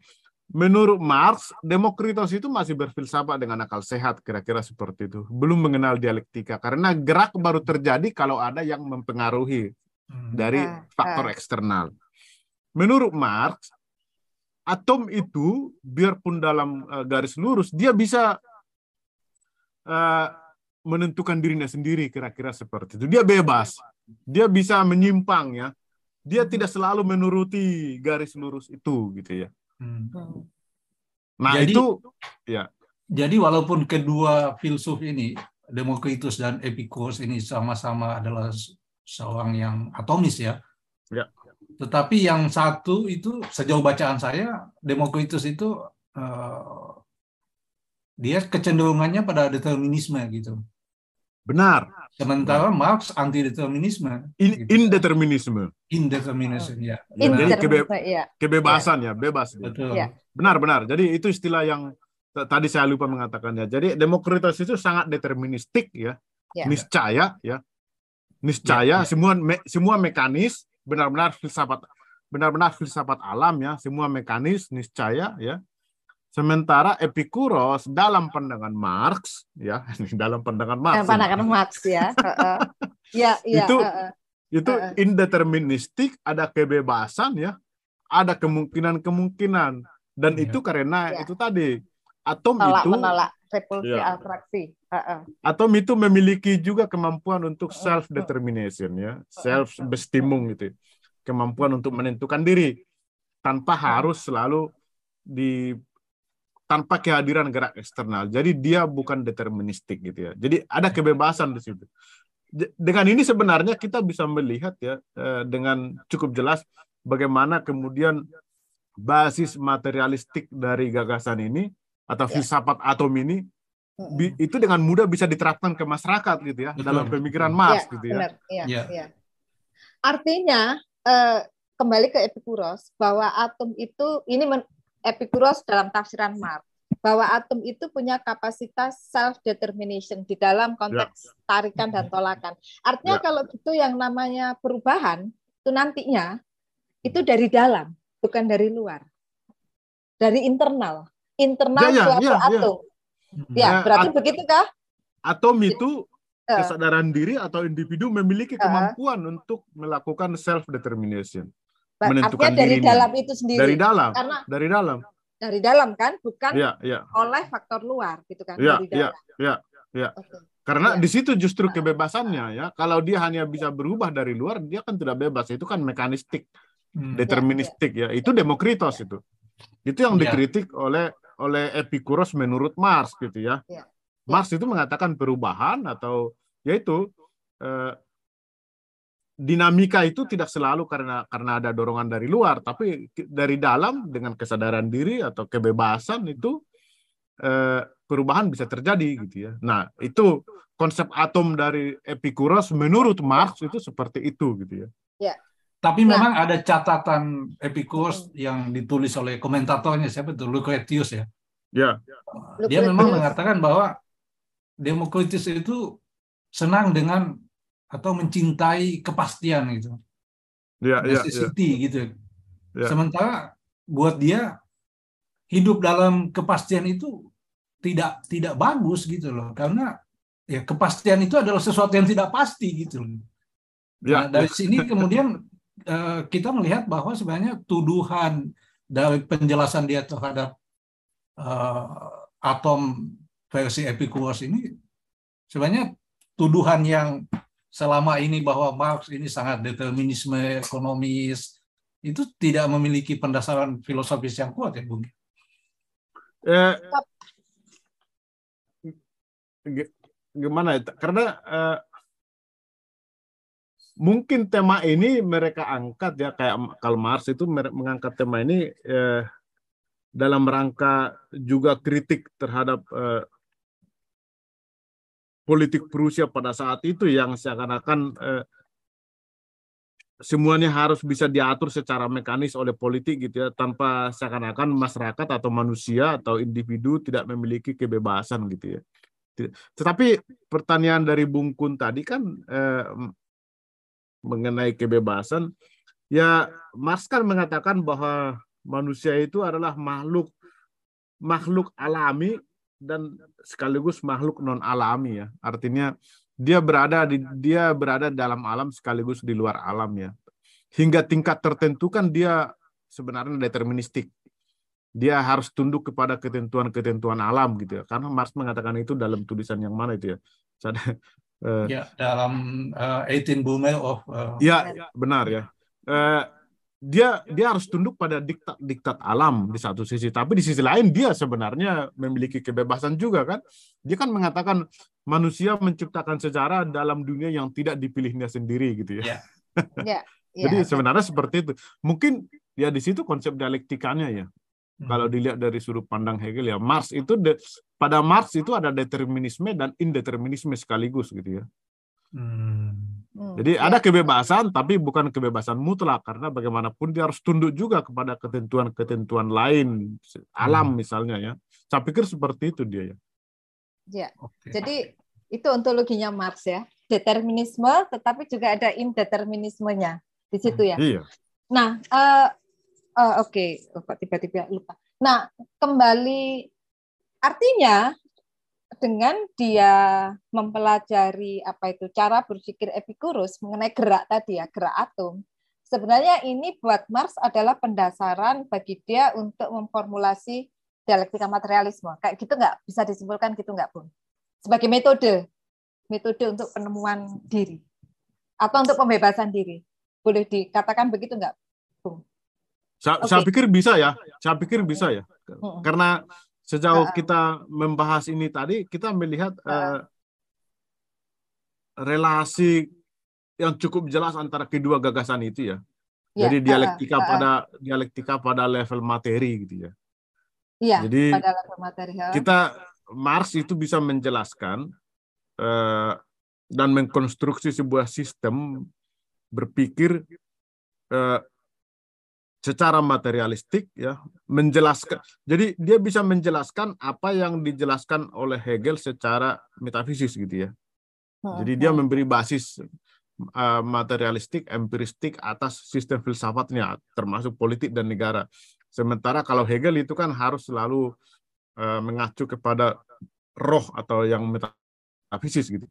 menurut Marx Demokritos itu masih berfilsafat dengan akal sehat kira-kira seperti itu belum mengenal dialektika karena gerak baru terjadi kalau ada yang mempengaruhi. Dari ah, faktor ah. eksternal. Menurut Marx, atom itu biarpun dalam uh, garis lurus dia bisa uh, menentukan dirinya sendiri kira-kira seperti itu. Dia bebas. Dia bisa menyimpang ya. Dia hmm. tidak selalu menuruti garis lurus itu gitu ya. Hmm. Nah, jadi, itu ya. Jadi walaupun kedua filsuf ini Demokritus dan Epicurus ini sama-sama adalah seorang yang atomis ya. ya. Tetapi yang satu itu sejauh bacaan saya Demokritus itu uh, dia kecenderungannya pada determinisme gitu. Benar. Sementara Marx anti determinisme. In, gitu. Indeterminisme. Indeterminisme ya. Jadi kebe, iya. kebebasan ya, bebas. Betul. Ya. Benar benar. Jadi itu istilah yang tadi saya lupa mengatakannya. Jadi demokratis itu sangat deterministik ya. ya. Niscaya ya. Niscaya ya, ya. semua me, semua mekanis benar-benar filsafat benar-benar filsafat alam ya, semua mekanis niscaya ya. Sementara Epikuros dalam pandangan Marx ya, dalam pandangan Marx. Dalam pandangan Marx ya. ya, ya. Itu uh, uh. itu indeterministik, ada kebebasan ya, ada kemungkinan-kemungkinan dan ya. itu karena ya. itu tadi atom menolak, itu menolak repulsi ya. atraksi. Uh, uh. Atom itu memiliki juga kemampuan untuk self determination ya, self bestimung gitu. Kemampuan untuk menentukan diri tanpa harus selalu di tanpa kehadiran gerak eksternal. Jadi dia bukan deterministik gitu ya. Jadi ada kebebasan di situ. Dengan ini sebenarnya kita bisa melihat ya eh, dengan cukup jelas bagaimana kemudian basis materialistik dari gagasan ini atau ya. filsafat atom ini itu dengan mudah bisa diterapkan ke masyarakat gitu ya Betul. dalam pemikiran Marx ya, gitu ya. Benar, ya, ya. ya. Artinya eh, kembali ke Epikuros bahwa atom itu ini Epikuros dalam tafsiran Marx bahwa atom itu punya kapasitas self determination di dalam konteks ya. tarikan dan tolakan. Artinya ya. kalau gitu yang namanya perubahan itu nantinya itu dari dalam, bukan dari luar. Dari internal, internal ya, ya, suatu ya, atom. Ya, ya berarti at begitu kah? Atom itu eh. kesadaran diri atau individu memiliki kemampuan uh. untuk melakukan self determination menentukan dari dirinya. dalam itu sendiri. Dari dalam. Karena dari dalam. Dari dalam kan, bukan ya, ya. oleh faktor luar gitu kan. Ya, dari dalam. ya, ya, ya. Okay. Karena ya. di situ justru kebebasannya ya. Kalau dia hanya bisa berubah dari luar, dia kan tidak bebas. Itu kan mekanistik, hmm. deterministik ya. ya. Itu Demokritos ya. itu. Itu yang ya. dikritik oleh oleh Epikuros menurut Marx gitu ya. ya. Marx itu mengatakan perubahan atau yaitu eh, dinamika itu tidak selalu karena karena ada dorongan dari luar, tapi dari dalam dengan kesadaran diri atau kebebasan itu eh, perubahan bisa terjadi gitu ya. Nah itu konsep atom dari Epikuros menurut Marx itu seperti itu gitu ya. Ya. Tapi nah. memang ada catatan Epikuros hmm. yang ditulis oleh komentatornya siapa itu Lucretius ya. Ya. Dia memang mengatakan bahwa Demokritus itu senang dengan atau mencintai kepastian gitu. Ya, necessity ya, ya. gitu. Ya. Sementara buat dia hidup dalam kepastian itu tidak tidak bagus gitu loh karena ya kepastian itu adalah sesuatu yang tidak pasti gitu loh. Ya, nah, dari ya. sini kemudian uh, kita melihat bahwa sebenarnya tuduhan dari penjelasan dia terhadap uh, atom versi Epicurus ini sebenarnya tuduhan yang selama ini bahwa Marx ini sangat determinisme ekonomis itu tidak memiliki pendasaran filosofis yang kuat ya Bung. Eh, gimana ya? Karena eh, mungkin tema ini mereka angkat ya kayak Karl Marx itu mengangkat tema ini eh, dalam rangka juga kritik terhadap eh, politik Prusia pada saat itu yang seakan-akan eh, semuanya harus bisa diatur secara mekanis oleh politik gitu ya tanpa seakan-akan masyarakat atau manusia atau individu tidak memiliki kebebasan gitu ya. Tetapi pertanyaan dari Bung Kun tadi kan eh, mengenai kebebasan ya Marx kan mengatakan bahwa manusia itu adalah makhluk makhluk alami dan sekaligus makhluk non alami ya. Artinya dia berada di dia berada dalam alam sekaligus di luar alam ya. Hingga tingkat tertentu kan dia sebenarnya deterministik. Dia harus tunduk kepada ketentuan-ketentuan alam gitu ya. Karena Marx mengatakan itu dalam tulisan yang mana itu ya. Uh, ya dalam uh, 18 Boomer of uh, Ya, benar ya. Uh, dia dia harus tunduk pada diktat diktat alam di satu sisi tapi di sisi lain dia sebenarnya memiliki kebebasan juga kan dia kan mengatakan manusia menciptakan sejarah dalam dunia yang tidak dipilihnya sendiri gitu ya, ya. ya jadi sebenarnya seperti itu mungkin ya di situ konsep dialektikanya ya. Kalau dilihat dari sudut pandang Hegel ya, Marx itu de, pada Marx itu ada determinisme dan indeterminisme sekaligus gitu ya. Hmm. hmm Jadi ya. ada kebebasan tapi bukan kebebasan mutlak karena bagaimanapun dia harus tunduk juga kepada ketentuan-ketentuan lain alam hmm. misalnya ya. Saya pikir seperti itu dia ya. Ya. Okay. Jadi itu ontologinya Marx ya. Determinisme tetapi juga ada indeterminismenya di situ ya. Iya. Nah, uh, Uh, Oke, okay. Oh, tiba-tiba lupa. Nah, kembali artinya dengan dia mempelajari apa itu cara berpikir Epicurus mengenai gerak tadi ya, gerak atom. Sebenarnya ini buat Marx adalah pendasaran bagi dia untuk memformulasi dialektika materialisme. Kayak gitu nggak bisa disimpulkan gitu nggak pun? Sebagai metode, metode untuk penemuan diri atau untuk pembebasan diri. Boleh dikatakan begitu nggak? Saya, okay. saya pikir bisa ya. Saya pikir bisa ya. Karena sejauh kita membahas ini tadi, kita melihat uh, relasi yang cukup jelas antara kedua gagasan itu ya. ya Jadi dialektika uh, uh, pada dialektika pada level materi gitu ya. Iya. Jadi pada level materi. Kita Marx itu bisa menjelaskan uh, dan mengkonstruksi sebuah sistem berpikir uh, secara materialistik ya menjelaskan jadi dia bisa menjelaskan apa yang dijelaskan oleh Hegel secara metafisis gitu ya. Jadi dia memberi basis uh, materialistik empiristik atas sistem filsafatnya termasuk politik dan negara. Sementara kalau Hegel itu kan harus selalu uh, mengacu kepada roh atau yang metafisis gitu.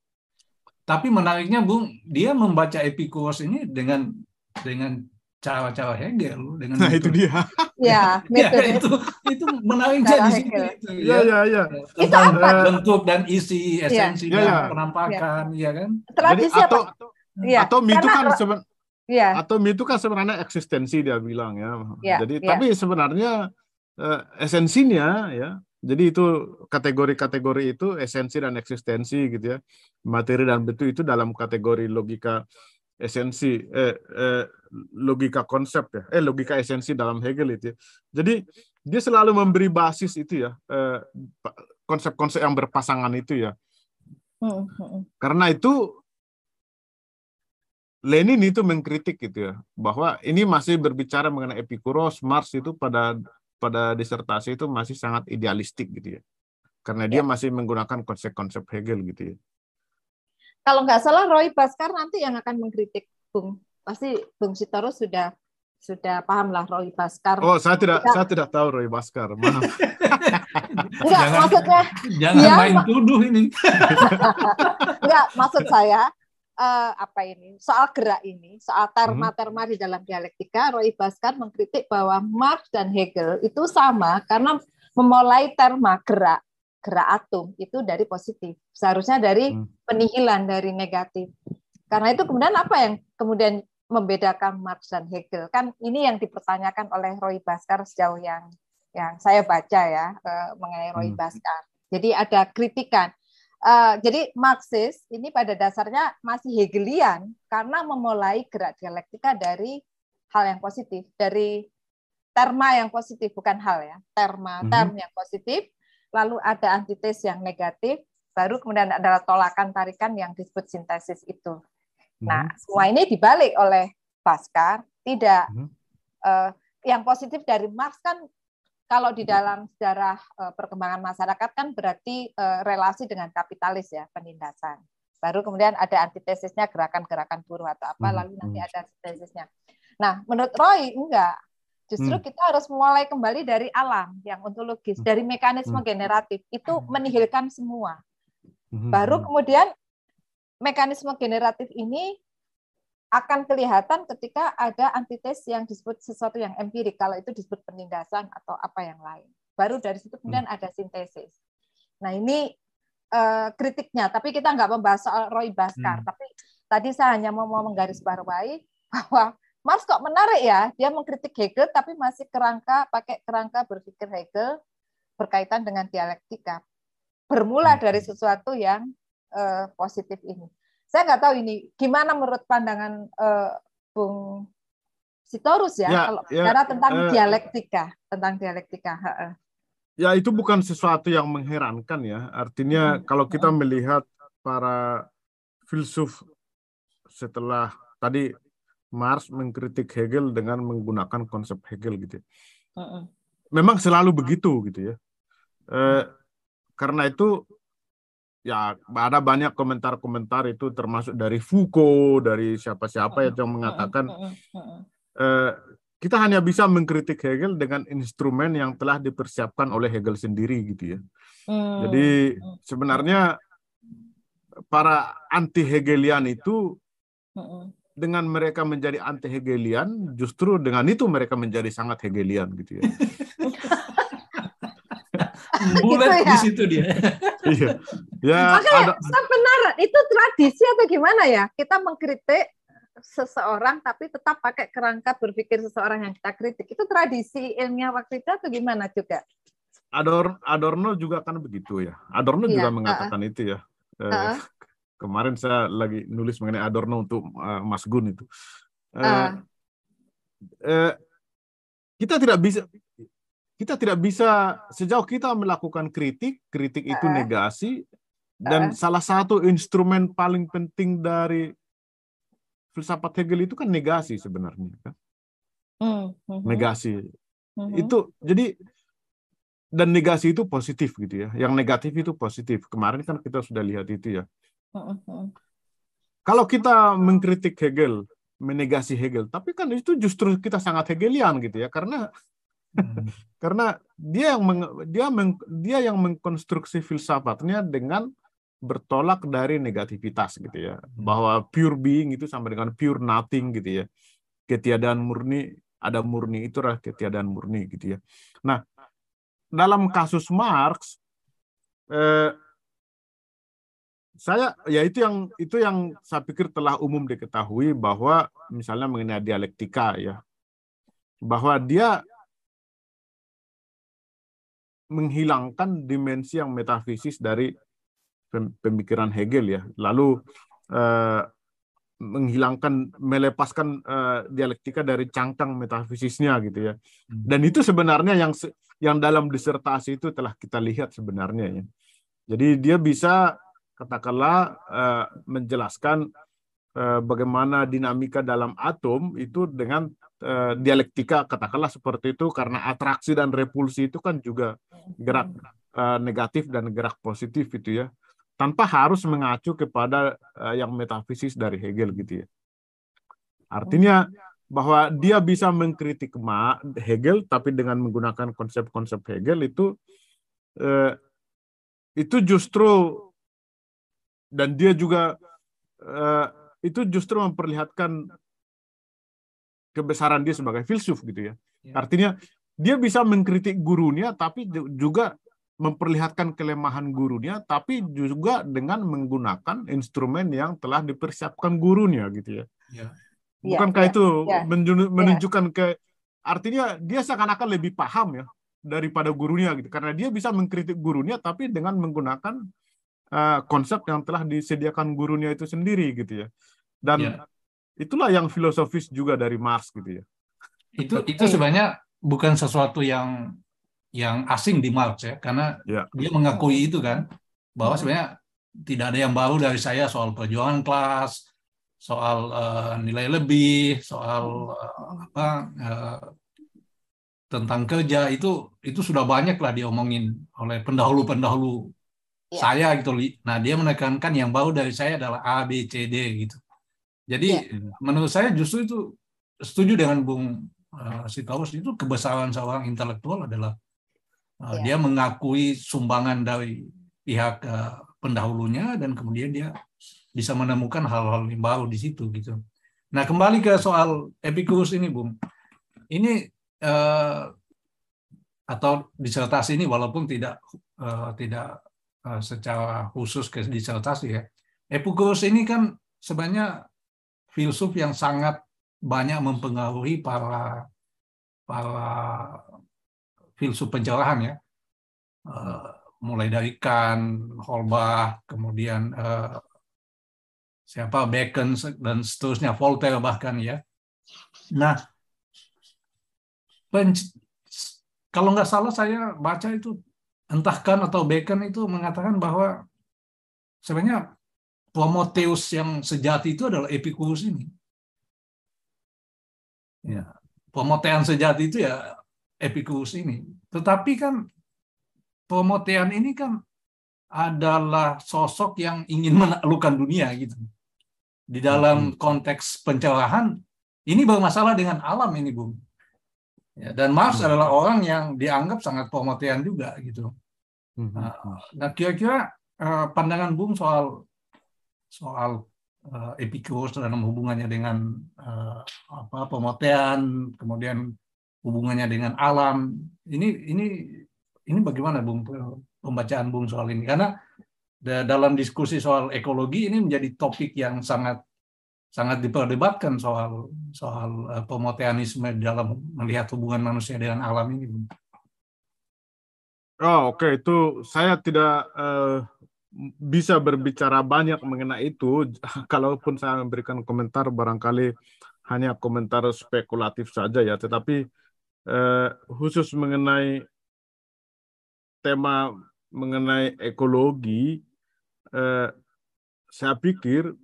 Tapi menariknya Bung dia membaca Epicurus ini dengan dengan cara-cara Hegel dengan nah itu dia ya, ya itu itu menarik jadi sini itu ya ya ya itu apa bentuk dan isi esensi ya. dan ya, ya. penampakan ya, ya kan tradisi Jadi, atau apa? Ya, atau mitu kan seben, ya. atau mitu kan sebenarnya eksistensi dia bilang ya, ya jadi ya. tapi sebenarnya uh, esensinya ya jadi itu kategori-kategori itu esensi dan eksistensi gitu ya materi dan bentuk itu dalam kategori logika esensi eh, eh, logika konsep ya eh logika esensi dalam Hegel itu ya. jadi dia selalu memberi basis itu ya eh, konsep-konsep yang berpasangan itu ya hmm, hmm. karena itu Lenin itu mengkritik gitu ya bahwa ini masih berbicara mengenai Epikuros Marx itu pada pada disertasi itu masih sangat idealistik gitu ya karena dia ya. masih menggunakan konsep-konsep Hegel gitu ya kalau nggak salah Roy Baskar nanti yang akan mengkritik Bung. Pasti Bung Sitoro sudah sudah paham lah Roy Baskar. Oh, saya tidak saya tidak tahu Roy Baskar. Maaf. Enggak, jangan, maksudnya jangan ya, main tuduh ini. Enggak, maksud saya uh, apa ini? Soal gerak ini, soal terma-terma di dalam dialektika, Roy Baskar mengkritik bahwa Marx dan Hegel itu sama karena memulai terma gerak gerak atom itu dari positif. Seharusnya dari hmm. penihilan dari negatif. Karena itu kemudian apa yang kemudian membedakan Marx dan Hegel? Kan ini yang dipertanyakan oleh Roy Baskar sejauh yang yang saya baca ya uh, mengenai Roy hmm. Baskar. Jadi ada kritikan. Uh, jadi Marxis ini pada dasarnya masih Hegelian karena memulai gerak dialektika dari hal yang positif, dari terma yang positif bukan hal ya, terma hmm. term yang positif lalu ada antites yang negatif, baru kemudian adalah tolakan tarikan yang disebut sintesis itu. Nah, hmm. semua ini dibalik oleh Baskar, tidak hmm. uh, yang positif dari Marx kan kalau di dalam sejarah uh, perkembangan masyarakat kan berarti uh, relasi dengan kapitalis ya, penindasan. Baru kemudian ada antitesisnya gerakan-gerakan buruh atau apa, hmm. lalu nanti ada antitesisnya. Nah, menurut Roy enggak. Justru hmm. kita harus mulai kembali dari alam yang ontologis, hmm. dari mekanisme hmm. generatif. Itu hmm. menihilkan semua. Hmm. Baru kemudian mekanisme generatif ini akan kelihatan ketika ada antites yang disebut sesuatu yang empirik, kalau itu disebut penindasan atau apa yang lain. Baru dari situ kemudian hmm. ada sintesis. Nah ini uh, kritiknya, tapi kita nggak membahas soal Roy Baskar. Hmm. Tapi tadi saya hanya mau, mau menggarisbawahi bahwa Marx kok menarik ya, dia mengkritik Hegel tapi masih kerangka pakai kerangka berpikir Hegel berkaitan dengan dialektika. Bermula hmm. dari sesuatu yang uh, positif ini. Saya nggak tahu ini gimana menurut pandangan uh, Bung Sitorus ya, ya kalau ya, bicara tentang uh, dialektika, tentang dialektika. Ya itu bukan sesuatu yang mengherankan ya. Artinya hmm. kalau kita melihat para filsuf setelah tadi Marx mengkritik Hegel dengan menggunakan konsep Hegel gitu. Ya. Memang selalu begitu gitu ya. Eh, karena itu ya ada banyak komentar-komentar itu termasuk dari Foucault, dari siapa-siapa yang mengatakan eh, kita hanya bisa mengkritik Hegel dengan instrumen yang telah dipersiapkan oleh Hegel sendiri gitu ya. Hmm. Jadi sebenarnya para anti Hegelian itu. Dengan mereka menjadi anti Hegelian, justru dengan itu mereka menjadi sangat Hegelian gitu ya. Bulat gitu ya? di situ dia. iya. Ya, Makanya, ada... benar itu tradisi atau gimana ya? Kita mengkritik seseorang tapi tetap pakai kerangka berpikir seseorang yang kita kritik. Itu tradisi ilmiah waktu itu atau gimana juga? Adorno, Adorno juga kan begitu ya. Adorno iya, juga mengatakan uh, itu ya. Uh, kemarin saya lagi nulis mengenai Adorno untuk uh, Mas Gun itu. Uh, uh, uh, kita tidak bisa kita tidak bisa sejauh kita melakukan kritik, kritik itu negasi dan salah satu instrumen paling penting dari filsafat Hegel itu kan negasi sebenarnya kan. Mm -hmm. Negasi. Mm -hmm. Itu jadi dan negasi itu positif gitu ya. Yang negatif itu positif. Kemarin kan kita sudah lihat itu ya. Kalau kita mengkritik Hegel, menegasi Hegel, tapi kan itu justru kita sangat Hegelian gitu ya karena hmm. karena dia yang meng, dia meng, dia yang mengkonstruksi filsafatnya dengan bertolak dari negativitas gitu ya hmm. bahwa pure being itu sama dengan pure nothing gitu ya ketiadaan murni ada murni itu itulah ketiadaan murni gitu ya nah dalam kasus Marx eh, saya ya itu yang itu yang saya pikir telah umum diketahui bahwa misalnya mengenai dialektika ya bahwa dia menghilangkan dimensi yang metafisis dari pemikiran Hegel ya. Lalu uh, menghilangkan melepaskan uh, dialektika dari cangkang metafisisnya gitu ya. Hmm. Dan itu sebenarnya yang yang dalam disertasi itu telah kita lihat sebenarnya ya. Jadi dia bisa katakanlah uh, menjelaskan uh, bagaimana dinamika dalam atom itu dengan uh, dialektika katakanlah seperti itu karena atraksi dan repulsi itu kan juga gerak uh, negatif dan gerak positif itu ya tanpa harus mengacu kepada uh, yang metafisis dari Hegel gitu ya. Artinya bahwa dia bisa mengkritik Ma Hegel tapi dengan menggunakan konsep-konsep Hegel itu uh, itu justru dan dia juga uh, itu justru memperlihatkan kebesaran dia sebagai filsuf gitu ya. ya. Artinya dia bisa mengkritik gurunya tapi juga memperlihatkan kelemahan gurunya, tapi juga dengan menggunakan instrumen yang telah dipersiapkan gurunya, gitu ya. ya. Bukankah ya, itu ya. menunjukkan ke artinya dia seakan-akan lebih paham ya daripada gurunya gitu, karena dia bisa mengkritik gurunya, tapi dengan menggunakan uh, konsep yang telah disediakan gurunya itu sendiri, gitu ya. Dan ya. itulah yang filosofis juga dari Marx, gitu ya. Itu itu sebenarnya bukan sesuatu yang yang asing di Marx ya karena ya. dia mengakui itu kan bahwa sebenarnya tidak ada yang baru dari saya soal perjuangan kelas soal uh, nilai lebih soal uh, apa uh, tentang kerja itu itu sudah banyak lah diomongin oleh pendahulu-pendahulu ya. saya gitu nah dia menekankan yang baru dari saya adalah A B C D gitu jadi ya. menurut saya justru itu setuju dengan Bung uh, Sitaus itu kebesaran seorang intelektual adalah Uh, ya. Dia mengakui sumbangan dari pihak uh, pendahulunya dan kemudian dia bisa menemukan hal-hal yang baru di situ gitu. Nah kembali ke soal Epicurus ini, Bung. Ini uh, atau disertasi ini walaupun tidak uh, tidak secara khusus ke disertasi ya. Epicurus ini kan sebenarnya filsuf yang sangat banyak mempengaruhi para para filsuf pencerahan ya, uh, mulai dari Kant, Holbach, kemudian uh, siapa Bacon dan seterusnya, Voltaire bahkan ya. Nah, kalau nggak salah saya baca itu entah kan atau Bacon itu mengatakan bahwa sebenarnya Prometheus yang sejati itu adalah Epicurus ini. Ya, Promethean sejati itu ya Epicurus ini. Tetapi kan Promethean ini kan adalah sosok yang ingin menaklukkan dunia gitu. Di dalam hmm. konteks pencerahan ini bermasalah dengan alam ini, Bung. Ya, dan Mars hmm. adalah orang yang dianggap sangat Promethean juga gitu. Hmm. Nah, kira-kira uh, pandangan Bung soal soal uh, Epicurus dalam hubungannya dengan uh, apa pemotean, kemudian hubungannya dengan alam. Ini ini ini bagaimana Bung pembacaan Bung soal ini? Karena dalam diskusi soal ekologi ini menjadi topik yang sangat sangat diperdebatkan soal soal uh, pemoteanisme dalam melihat hubungan manusia dengan alam ini. Oh oke okay. itu saya tidak uh, bisa berbicara banyak mengenai itu. Kalaupun saya memberikan komentar, barangkali hanya komentar spekulatif saja ya. Tetapi eh, khusus mengenai tema mengenai ekologi, eh, saya pikir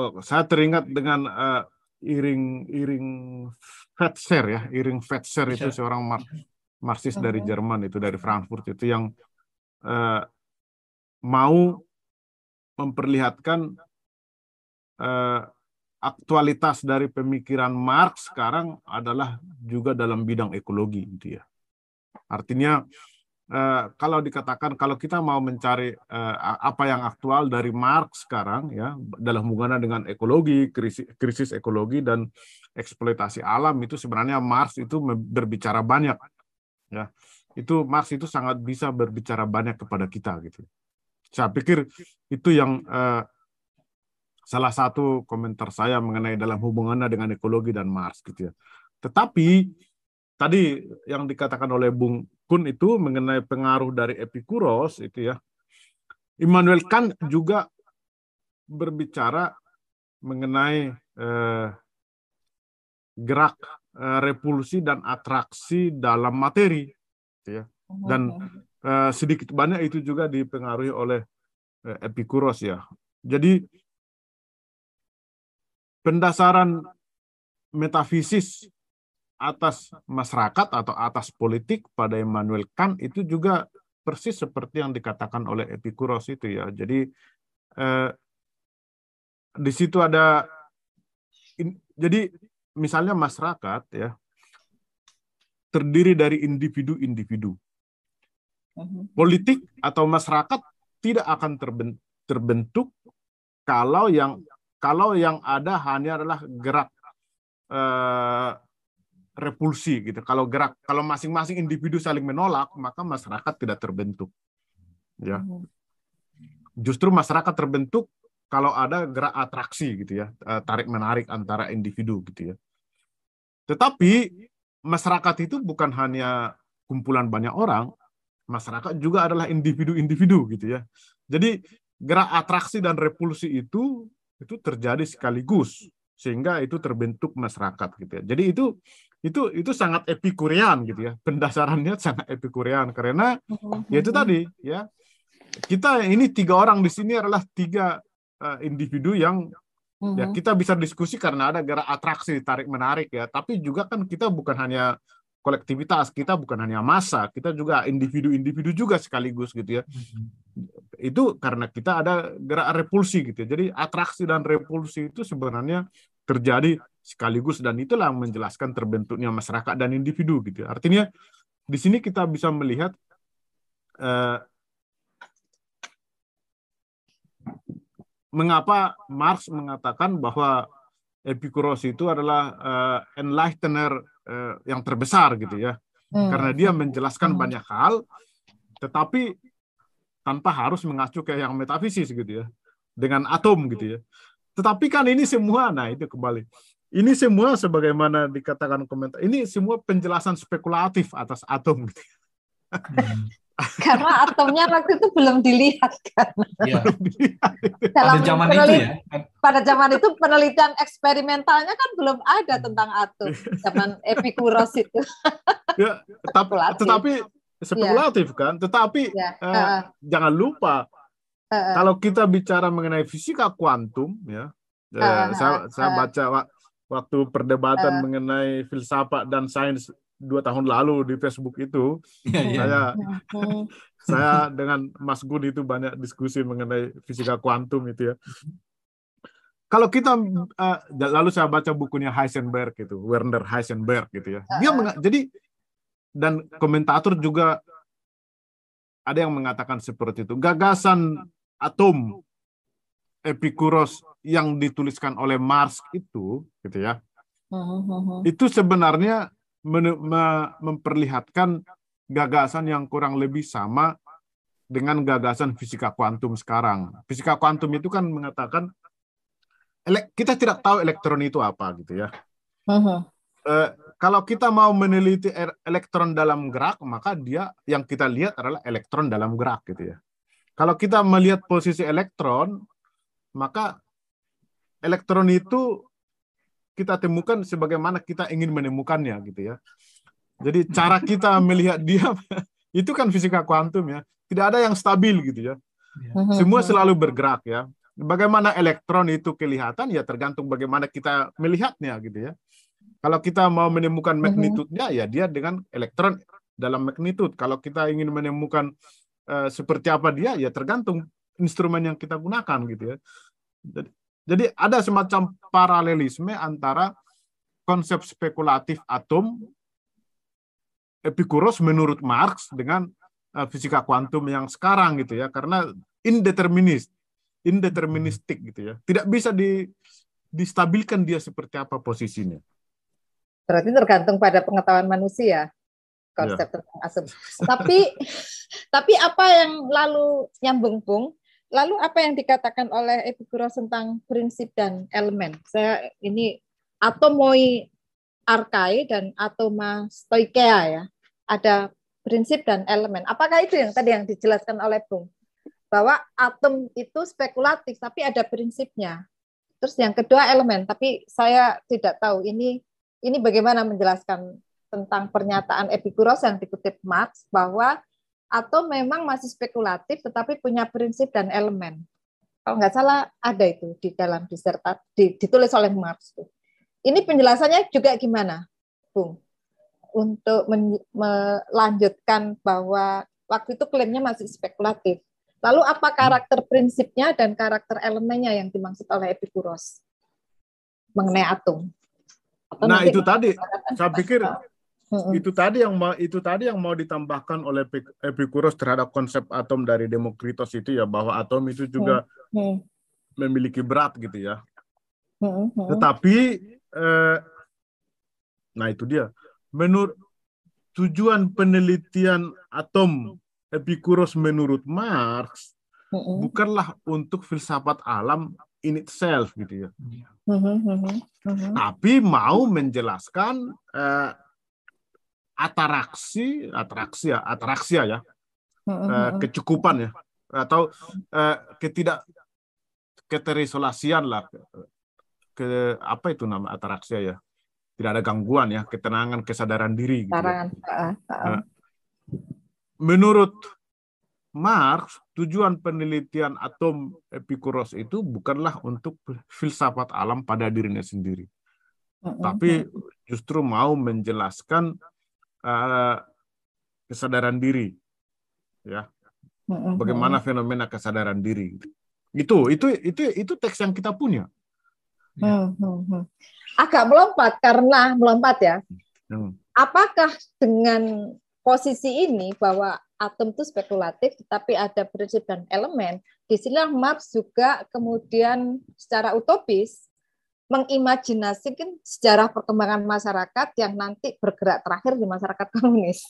oh, saya teringat dengan uh, iring iring Fetzer ya, iring Fetzer itu seorang mar Marxis dari Jerman itu dari Frankfurt itu yang uh, mau memperlihatkan uh, aktualitas dari pemikiran Marx sekarang adalah juga dalam bidang ekologi gitu ya. Artinya uh, kalau dikatakan kalau kita mau mencari uh, apa yang aktual dari Marx sekarang ya dalam hubungannya dengan ekologi, krisis, krisis ekologi dan eksploitasi alam itu sebenarnya Marx itu berbicara banyak ya. Itu Marx itu sangat bisa berbicara banyak kepada kita gitu. Saya pikir itu yang eh, salah satu komentar saya mengenai dalam hubungannya dengan ekologi dan Marx gitu ya. Tetapi tadi yang dikatakan oleh Bung Kun itu mengenai pengaruh dari Epikuros itu ya. Immanuel Kant juga berbicara mengenai eh, gerak Eh, repulsi dan atraksi dalam materi gitu ya. Dan uh, sedikit banyak itu juga dipengaruhi oleh uh, Epikuros ya. Jadi pendasaran metafisis atas masyarakat atau atas politik pada Immanuel Kant itu juga persis seperti yang dikatakan oleh Epikuros itu ya jadi eh, di situ ada in, jadi misalnya masyarakat ya terdiri dari individu-individu. Mhm. Politik atau masyarakat tidak akan terbentuk kalau yang kalau yang ada hanya adalah gerak eh, repulsi gitu. Kalau gerak kalau masing-masing individu saling menolak, maka masyarakat tidak terbentuk. Ya. Mhm. Justru masyarakat terbentuk kalau ada gerak atraksi gitu ya, eh, tarik menarik antara individu gitu ya. Tetapi masyarakat itu bukan hanya kumpulan banyak orang, masyarakat juga adalah individu-individu gitu ya. Jadi gerak atraksi dan repulsi itu itu terjadi sekaligus sehingga itu terbentuk masyarakat gitu ya. Jadi itu itu itu sangat epikurean gitu ya. Pendasarannya sangat epikurean karena ya itu tadi ya. Kita ini tiga orang di sini adalah tiga uh, individu yang Ya, mm-hmm. kita bisa diskusi karena ada gerak atraksi tarik menarik ya, tapi juga kan kita bukan hanya kolektivitas, kita bukan hanya massa, kita juga individu-individu juga sekaligus gitu ya. Mm-hmm. Itu karena kita ada gerak repulsi gitu ya. Jadi atraksi dan repulsi itu sebenarnya terjadi sekaligus dan itulah yang menjelaskan terbentuknya masyarakat dan individu gitu. Ya. Artinya di sini kita bisa melihat eh, mengapa Marx mengatakan bahwa Epikuros itu adalah uh, enlightener uh, yang terbesar gitu ya. Hmm. Karena dia menjelaskan hmm. banyak hal tetapi tanpa harus mengacu ke yang metafisis gitu ya. Dengan atom gitu ya. Tetapi kan ini semua nah itu kembali. Ini semua sebagaimana dikatakan komentar. Ini semua penjelasan spekulatif atas atom gitu. Hmm. Karena atomnya waktu itu belum dilihat kan. Ya. Dalam pada zaman itu ya. Pada zaman itu penelitian eksperimentalnya kan belum ada tentang atom. Zaman Epikuros itu. ya, tetapi, tetapi spekulatif ya. kan. Tetapi ya. uh, uh. jangan lupa uh, kalau kita bicara mengenai fisika kuantum ya, uh, uh, saya, uh, saya baca waktu perdebatan uh. mengenai filsafat dan sains dua tahun lalu di Facebook itu yeah, yeah. saya saya dengan Mas Gun itu banyak diskusi mengenai fisika kuantum itu ya. Kalau kita uh, lalu saya baca bukunya Heisenberg itu Werner Heisenberg gitu ya. Dia uh jadi dan komentator juga ada yang mengatakan seperti itu. Gagasan atom Epikuros yang dituliskan oleh Marx itu gitu ya. Uh Itu sebenarnya memperlihatkan gagasan yang kurang lebih sama dengan gagasan fisika kuantum sekarang. Fisika kuantum itu kan mengatakan kita tidak tahu elektron itu apa gitu ya. Uh-huh. Uh, kalau kita mau meneliti er, elektron dalam gerak, maka dia yang kita lihat adalah elektron dalam gerak gitu ya. Kalau kita melihat posisi elektron, maka elektron itu kita temukan sebagaimana kita ingin menemukannya gitu ya. Jadi cara kita melihat dia itu kan fisika kuantum ya. Tidak ada yang stabil gitu ya. Iya. Semua selalu bergerak ya. Bagaimana elektron itu kelihatan ya tergantung bagaimana kita melihatnya gitu ya. Kalau kita mau menemukan magnitudenya ya dia dengan elektron dalam magnitud. Kalau kita ingin menemukan uh, seperti apa dia ya tergantung instrumen yang kita gunakan gitu ya. Jadi, jadi ada semacam paralelisme antara konsep spekulatif atom Epikuros menurut Marx dengan uh, fisika kuantum yang sekarang gitu ya karena indeterminis indeterministik gitu ya. Tidak bisa di distabilkan dia seperti apa posisinya. Berarti tergantung pada pengetahuan manusia konsep ya. tentang asum tapi tapi apa yang lalu nyambung pung Lalu apa yang dikatakan oleh Epikuros tentang prinsip dan elemen? Saya ini atomoi arkai dan atoma stoikea ya. Ada prinsip dan elemen. Apakah itu yang tadi yang dijelaskan oleh Bung? Bahwa atom itu spekulatif tapi ada prinsipnya. Terus yang kedua elemen, tapi saya tidak tahu ini ini bagaimana menjelaskan tentang pernyataan Epikuros yang dikutip Marx bahwa atau memang masih spekulatif tetapi punya prinsip dan elemen. Kalau nggak salah ada itu di dalam disertasi ditulis oleh Marx. Ini penjelasannya juga gimana, Bung? Untuk melanjutkan bahwa waktu itu klaimnya masih spekulatif. Lalu apa karakter prinsipnya dan karakter elemennya yang dimaksud oleh Epikuros mengenai atom? Atau nah itu tadi, saya pikir Itu tadi yang mau itu tadi yang mau ditambahkan oleh Epikuros terhadap konsep atom dari Demokritos itu ya bahwa atom itu juga mm-hmm. memiliki berat gitu ya. Mm-hmm. Tetapi eh, nah itu dia. Menurut tujuan penelitian atom Epikuros menurut Marx mm-hmm. bukanlah untuk filsafat alam in itself gitu ya. Mm-hmm. Mm-hmm. Tapi mau menjelaskan eh, ataraksi, atraksi ya, atraksia ya, uh, kecukupan ya, atau uh, ketidak keterisolasian lah, ke apa itu nama atraksia ya, tidak ada gangguan ya, ketenangan, kesadaran diri. Gitu ya. uh, menurut Marx, tujuan penelitian atom Epikuros itu bukanlah untuk filsafat alam pada dirinya sendiri, tapi justru mau menjelaskan uh, kesadaran diri, ya. Bagaimana fenomena kesadaran diri? Itu itu itu itu teks yang kita punya. Ya. Agak melompat karena melompat ya. Apakah dengan posisi ini bahwa atom itu spekulatif, tetapi ada prinsip dan elemen. Di sini Marx juga kemudian secara utopis mengimajinasikan sejarah perkembangan masyarakat yang nanti bergerak terakhir di masyarakat komunis.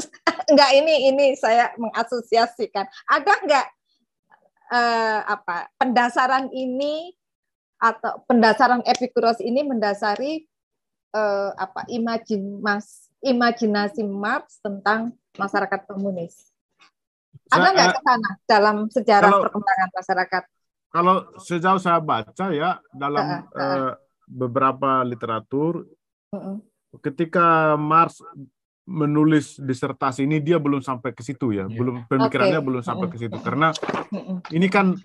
enggak ini ini saya mengasosiasikan. Ada enggak eh, apa pendasaran ini atau pendasaran Epikuros ini mendasari eh, apa imajin mas imajinasi Marx tentang masyarakat komunis. Ada nggak ke sana dalam sejarah kalau, perkembangan masyarakat? Kalau sejauh saya baca ya dalam uh, uh, uh. beberapa literatur, uh, uh. ketika Mars menulis disertasi ini dia belum sampai ke situ ya, yeah. belum pemikirannya okay. belum sampai ke situ karena ini kan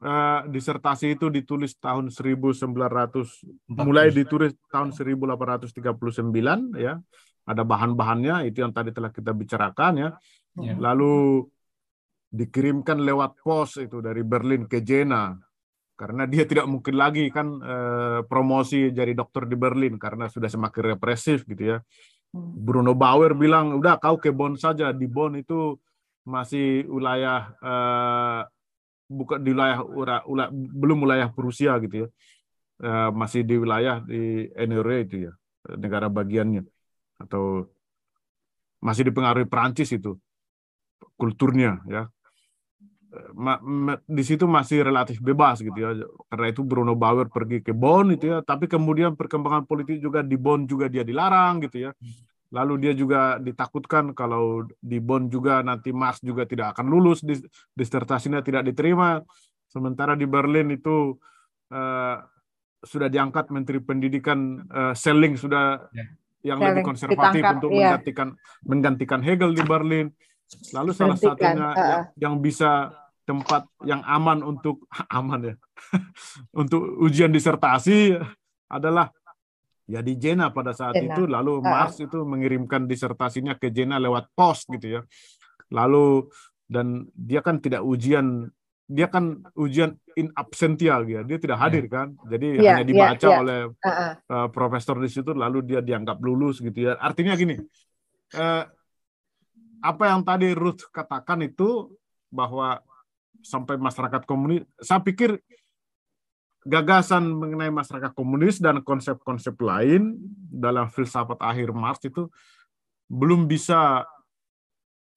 uh, disertasi itu ditulis tahun 1900 mulai ditulis tahun 1839 ya. Ada bahan-bahannya itu yang tadi telah kita bicarakan ya. Yeah. Lalu dikirimkan lewat pos itu dari Berlin ke Jena karena dia tidak mungkin lagi kan eh, promosi jadi dokter di Berlin karena sudah semakin represif gitu ya. Hmm. Bruno Bauer bilang udah kau ke Bonn saja di Bonn itu masih wilayah eh, bukan di wilayah ura, ura, belum wilayah Prusia gitu ya. Eh, masih di wilayah di NRA itu ya, negara bagiannya atau masih dipengaruhi Prancis itu kulturnya ya ma, ma, di situ masih relatif bebas gitu ya karena itu Bruno Bauer pergi ke Bonn itu ya tapi kemudian perkembangan politik juga di Bonn juga dia dilarang gitu ya lalu dia juga ditakutkan kalau di Bonn juga nanti Marx juga tidak akan lulus disertasinya tidak diterima sementara di Berlin itu uh, sudah diangkat Menteri Pendidikan uh, Selling sudah ya. yang Selling, lebih konservatif ditangkap, untuk iya. menggantikan menggantikan Hegel di Berlin lalu salah satunya uh. yang, yang bisa tempat yang aman untuk aman ya untuk ujian disertasi adalah ya di Jena pada saat Jena. itu lalu Mars itu mengirimkan disertasinya ke Jena lewat pos gitu ya lalu dan dia kan tidak ujian dia kan ujian in absentia gitu dia tidak hadir ya. kan jadi yeah, hanya dibaca yeah, yeah. oleh uh -uh. Uh, profesor di situ lalu dia dianggap lulus gitu ya artinya gini uh, apa yang tadi Ruth katakan itu bahwa sampai masyarakat komunis. Saya pikir gagasan mengenai masyarakat komunis dan konsep-konsep lain dalam filsafat akhir Marx itu belum bisa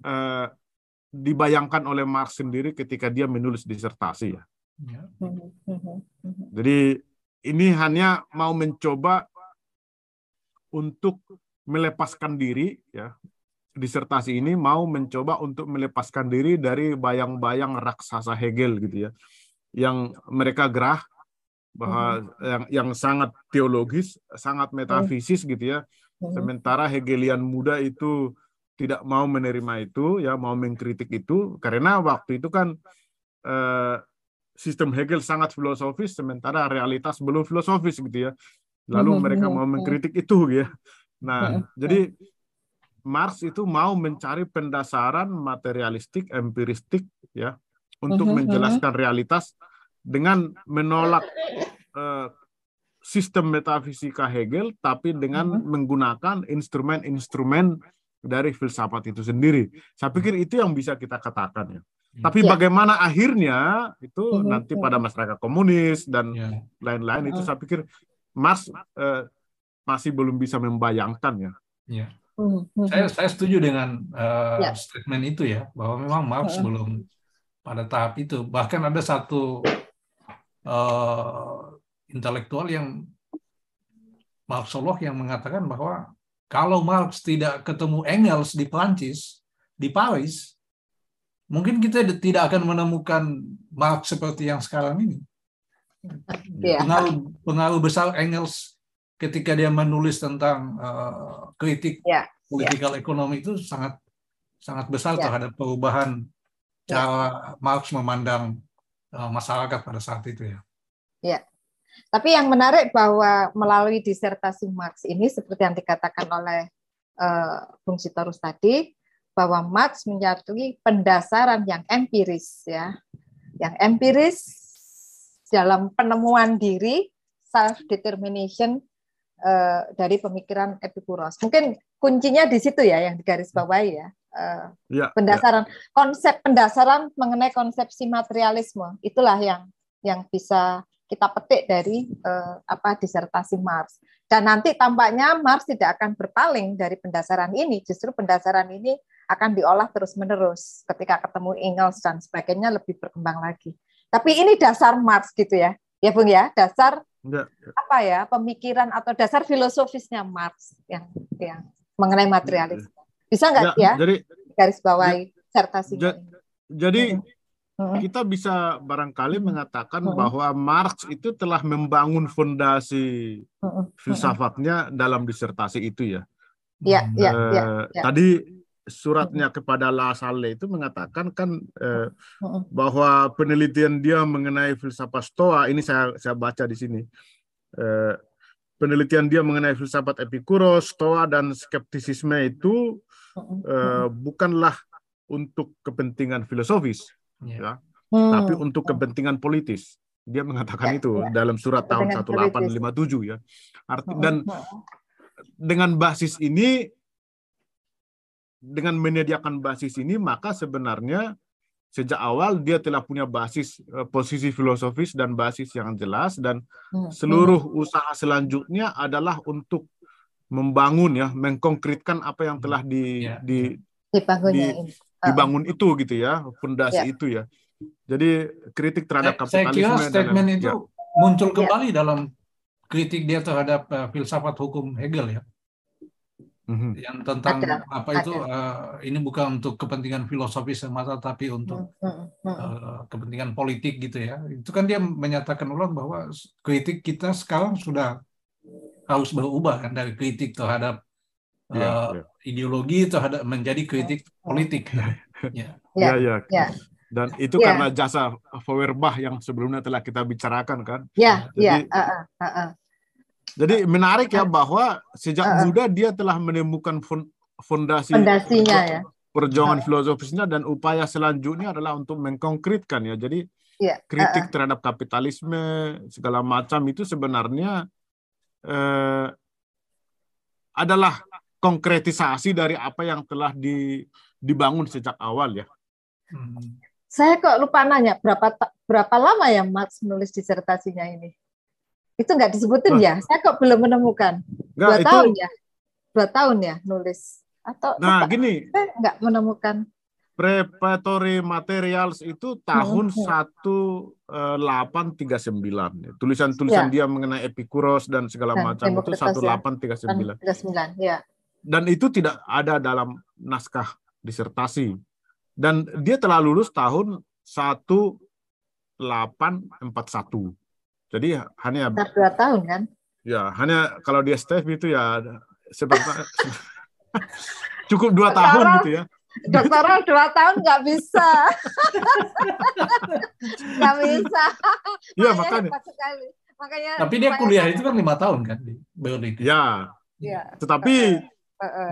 eh, dibayangkan oleh Marx sendiri ketika dia menulis disertasi ya. ya. Jadi ini hanya mau mencoba untuk melepaskan diri ya disertasi ini mau mencoba untuk melepaskan diri dari bayang-bayang raksasa Hegel gitu ya yang mereka gerah bahwa hmm. yang yang sangat teologis, sangat metafisis gitu ya. Hmm. Sementara Hegelian muda itu tidak mau menerima itu ya, mau mengkritik itu karena waktu itu kan eh, sistem Hegel sangat filosofis sementara realitas belum filosofis gitu ya. Lalu hmm. mereka mau mengkritik itu ya. Nah, jadi Marx itu mau mencari pendasaran materialistik, empiristik, ya, untuk uh -huh, menjelaskan realitas dengan menolak uh, sistem metafisika Hegel, tapi dengan uh -huh. menggunakan instrumen-instrumen dari filsafat itu sendiri. Saya pikir itu yang bisa kita katakan ya. Hmm. Tapi ya. bagaimana akhirnya itu uh -huh. nanti pada masyarakat komunis dan ya. lain-lain ya. itu saya pikir Marx uh, masih belum bisa membayangkan ya. Ya. Hmm, saya hmm. saya setuju dengan uh, ya. statement itu ya bahwa memang Marx uh. belum pada tahap itu. Bahkan ada satu uh, intelektual yang Marxolog yang mengatakan bahwa kalau Marx tidak ketemu Engels di Prancis, di Paris, mungkin kita tidak akan menemukan Marx seperti yang sekarang ini. Yeah. Pengaruh, pengaruh besar Engels ketika dia menulis tentang uh, kritik yeah. politikal yeah. ekonomi itu sangat sangat besar yeah. terhadap perubahan yeah. cara Marx memandang uh, masyarakat pada saat itu ya. Ya. Tapi yang menarik bahwa melalui disertasi Marx ini seperti yang dikatakan oleh uh, Bung Sitorus tadi bahwa Marx menyatui pendasaran yang empiris ya. Yang empiris dalam penemuan diri self determination uh, dari pemikiran Epikuros. Mungkin kuncinya di situ ya yang digaris bawahi ya. Uh, ya pendasaran ya. konsep pendasaran mengenai konsepsi materialisme itulah yang yang bisa kita petik dari uh, apa disertasi Marx. Dan nanti tampaknya Marx tidak akan berpaling dari pendasaran ini, justru pendasaran ini akan diolah terus-menerus ketika ketemu Engels dan sebagainya lebih berkembang lagi. Tapi ini dasar Marx gitu ya. Ya Bung ya, dasar Enggak. apa ya pemikiran atau dasar filosofisnya Marx yang yang mengenai materialisme. Bisa nggak ya? Jadi garis bawahi. sertasinya. Jadi kita bisa barangkali mengatakan bahwa Marx itu telah membangun fondasi filsafatnya dalam disertasi itu ya. Ya, ya, ya, ya. Tadi suratnya kepada La Salle itu mengatakan kan eh, bahwa penelitian dia mengenai filsafat Stoa ini saya saya baca di sini. Eh, penelitian dia mengenai filsafat Epikuros, Stoa dan skeptisisme itu eh, bukanlah untuk kepentingan filosofis, yeah. ya, hmm. tapi untuk kepentingan politis. Dia mengatakan yeah, itu yeah. dalam surat tahun 1857 ya. Arti, dan dengan basis ini, dengan menyediakan basis ini, maka sebenarnya sejak awal dia telah punya basis posisi filosofis dan basis yang jelas dan seluruh usaha selanjutnya adalah untuk membangun ya mengkonkretkan apa yang telah di, yeah. di, di, di dibangun itu gitu ya, fondasi ya. itu ya. Jadi kritik terhadap kapitalisme. Saya kira statement dan, itu ya. muncul kembali ya. dalam kritik dia terhadap uh, filsafat hukum Hegel ya. Mm-hmm. Yang tentang ada, apa ada. itu uh, ini bukan untuk kepentingan filosofis semata tapi untuk mm-hmm. uh, kepentingan politik gitu ya. Itu kan dia menyatakan ulang bahwa kritik kita sekarang sudah harus berubah kan dari kritik terhadap uh, ya. ideologi terhadap menjadi kritik politik. ya. Ya, ya. ya. Dan itu ya. karena jasa Feuerbach yang sebelumnya telah kita bicarakan kan. Ya, jadi, ya. Uh, uh, uh, uh. Jadi menarik ya bahwa sejak uh, uh. muda dia telah menemukan fondasi fondasinya ya. Perjuangan uh. filosofisnya dan upaya selanjutnya adalah untuk mengkonkretkan ya. Jadi ya. kritik uh, uh. terhadap kapitalisme segala macam itu sebenarnya eh, adalah konkretisasi dari apa yang telah di, dibangun sejak awal ya. Hmm. Saya kok lupa nanya berapa berapa lama ya Max menulis disertasinya ini? Itu nggak disebutin ya? Saya kok belum menemukan. Nggak, Dua itu, tahun ya? Dua tahun ya nulis? Atau nah lupa? gini? Saya nggak menemukan. Preparatory Materials itu tahun satu delapan tiga sembilan. Tulisan-tulisan ya. dia mengenai Epikuros dan segala dan macam itu satu delapan tiga sembilan. Tiga sembilan, ya dan itu tidak ada dalam naskah disertasi. Dan dia telah lulus tahun 1841. Jadi hanya dua tahun kan? Ya, hanya kalau dia Steph itu ya seperti cukup dua tahun gitu ya. Doktoral dua tahun nggak bisa, nggak bisa. Iya makanya. makanya. Tapi dia kuliah itu kan lima tahun kan di Berlin. Ya. ya. Tetapi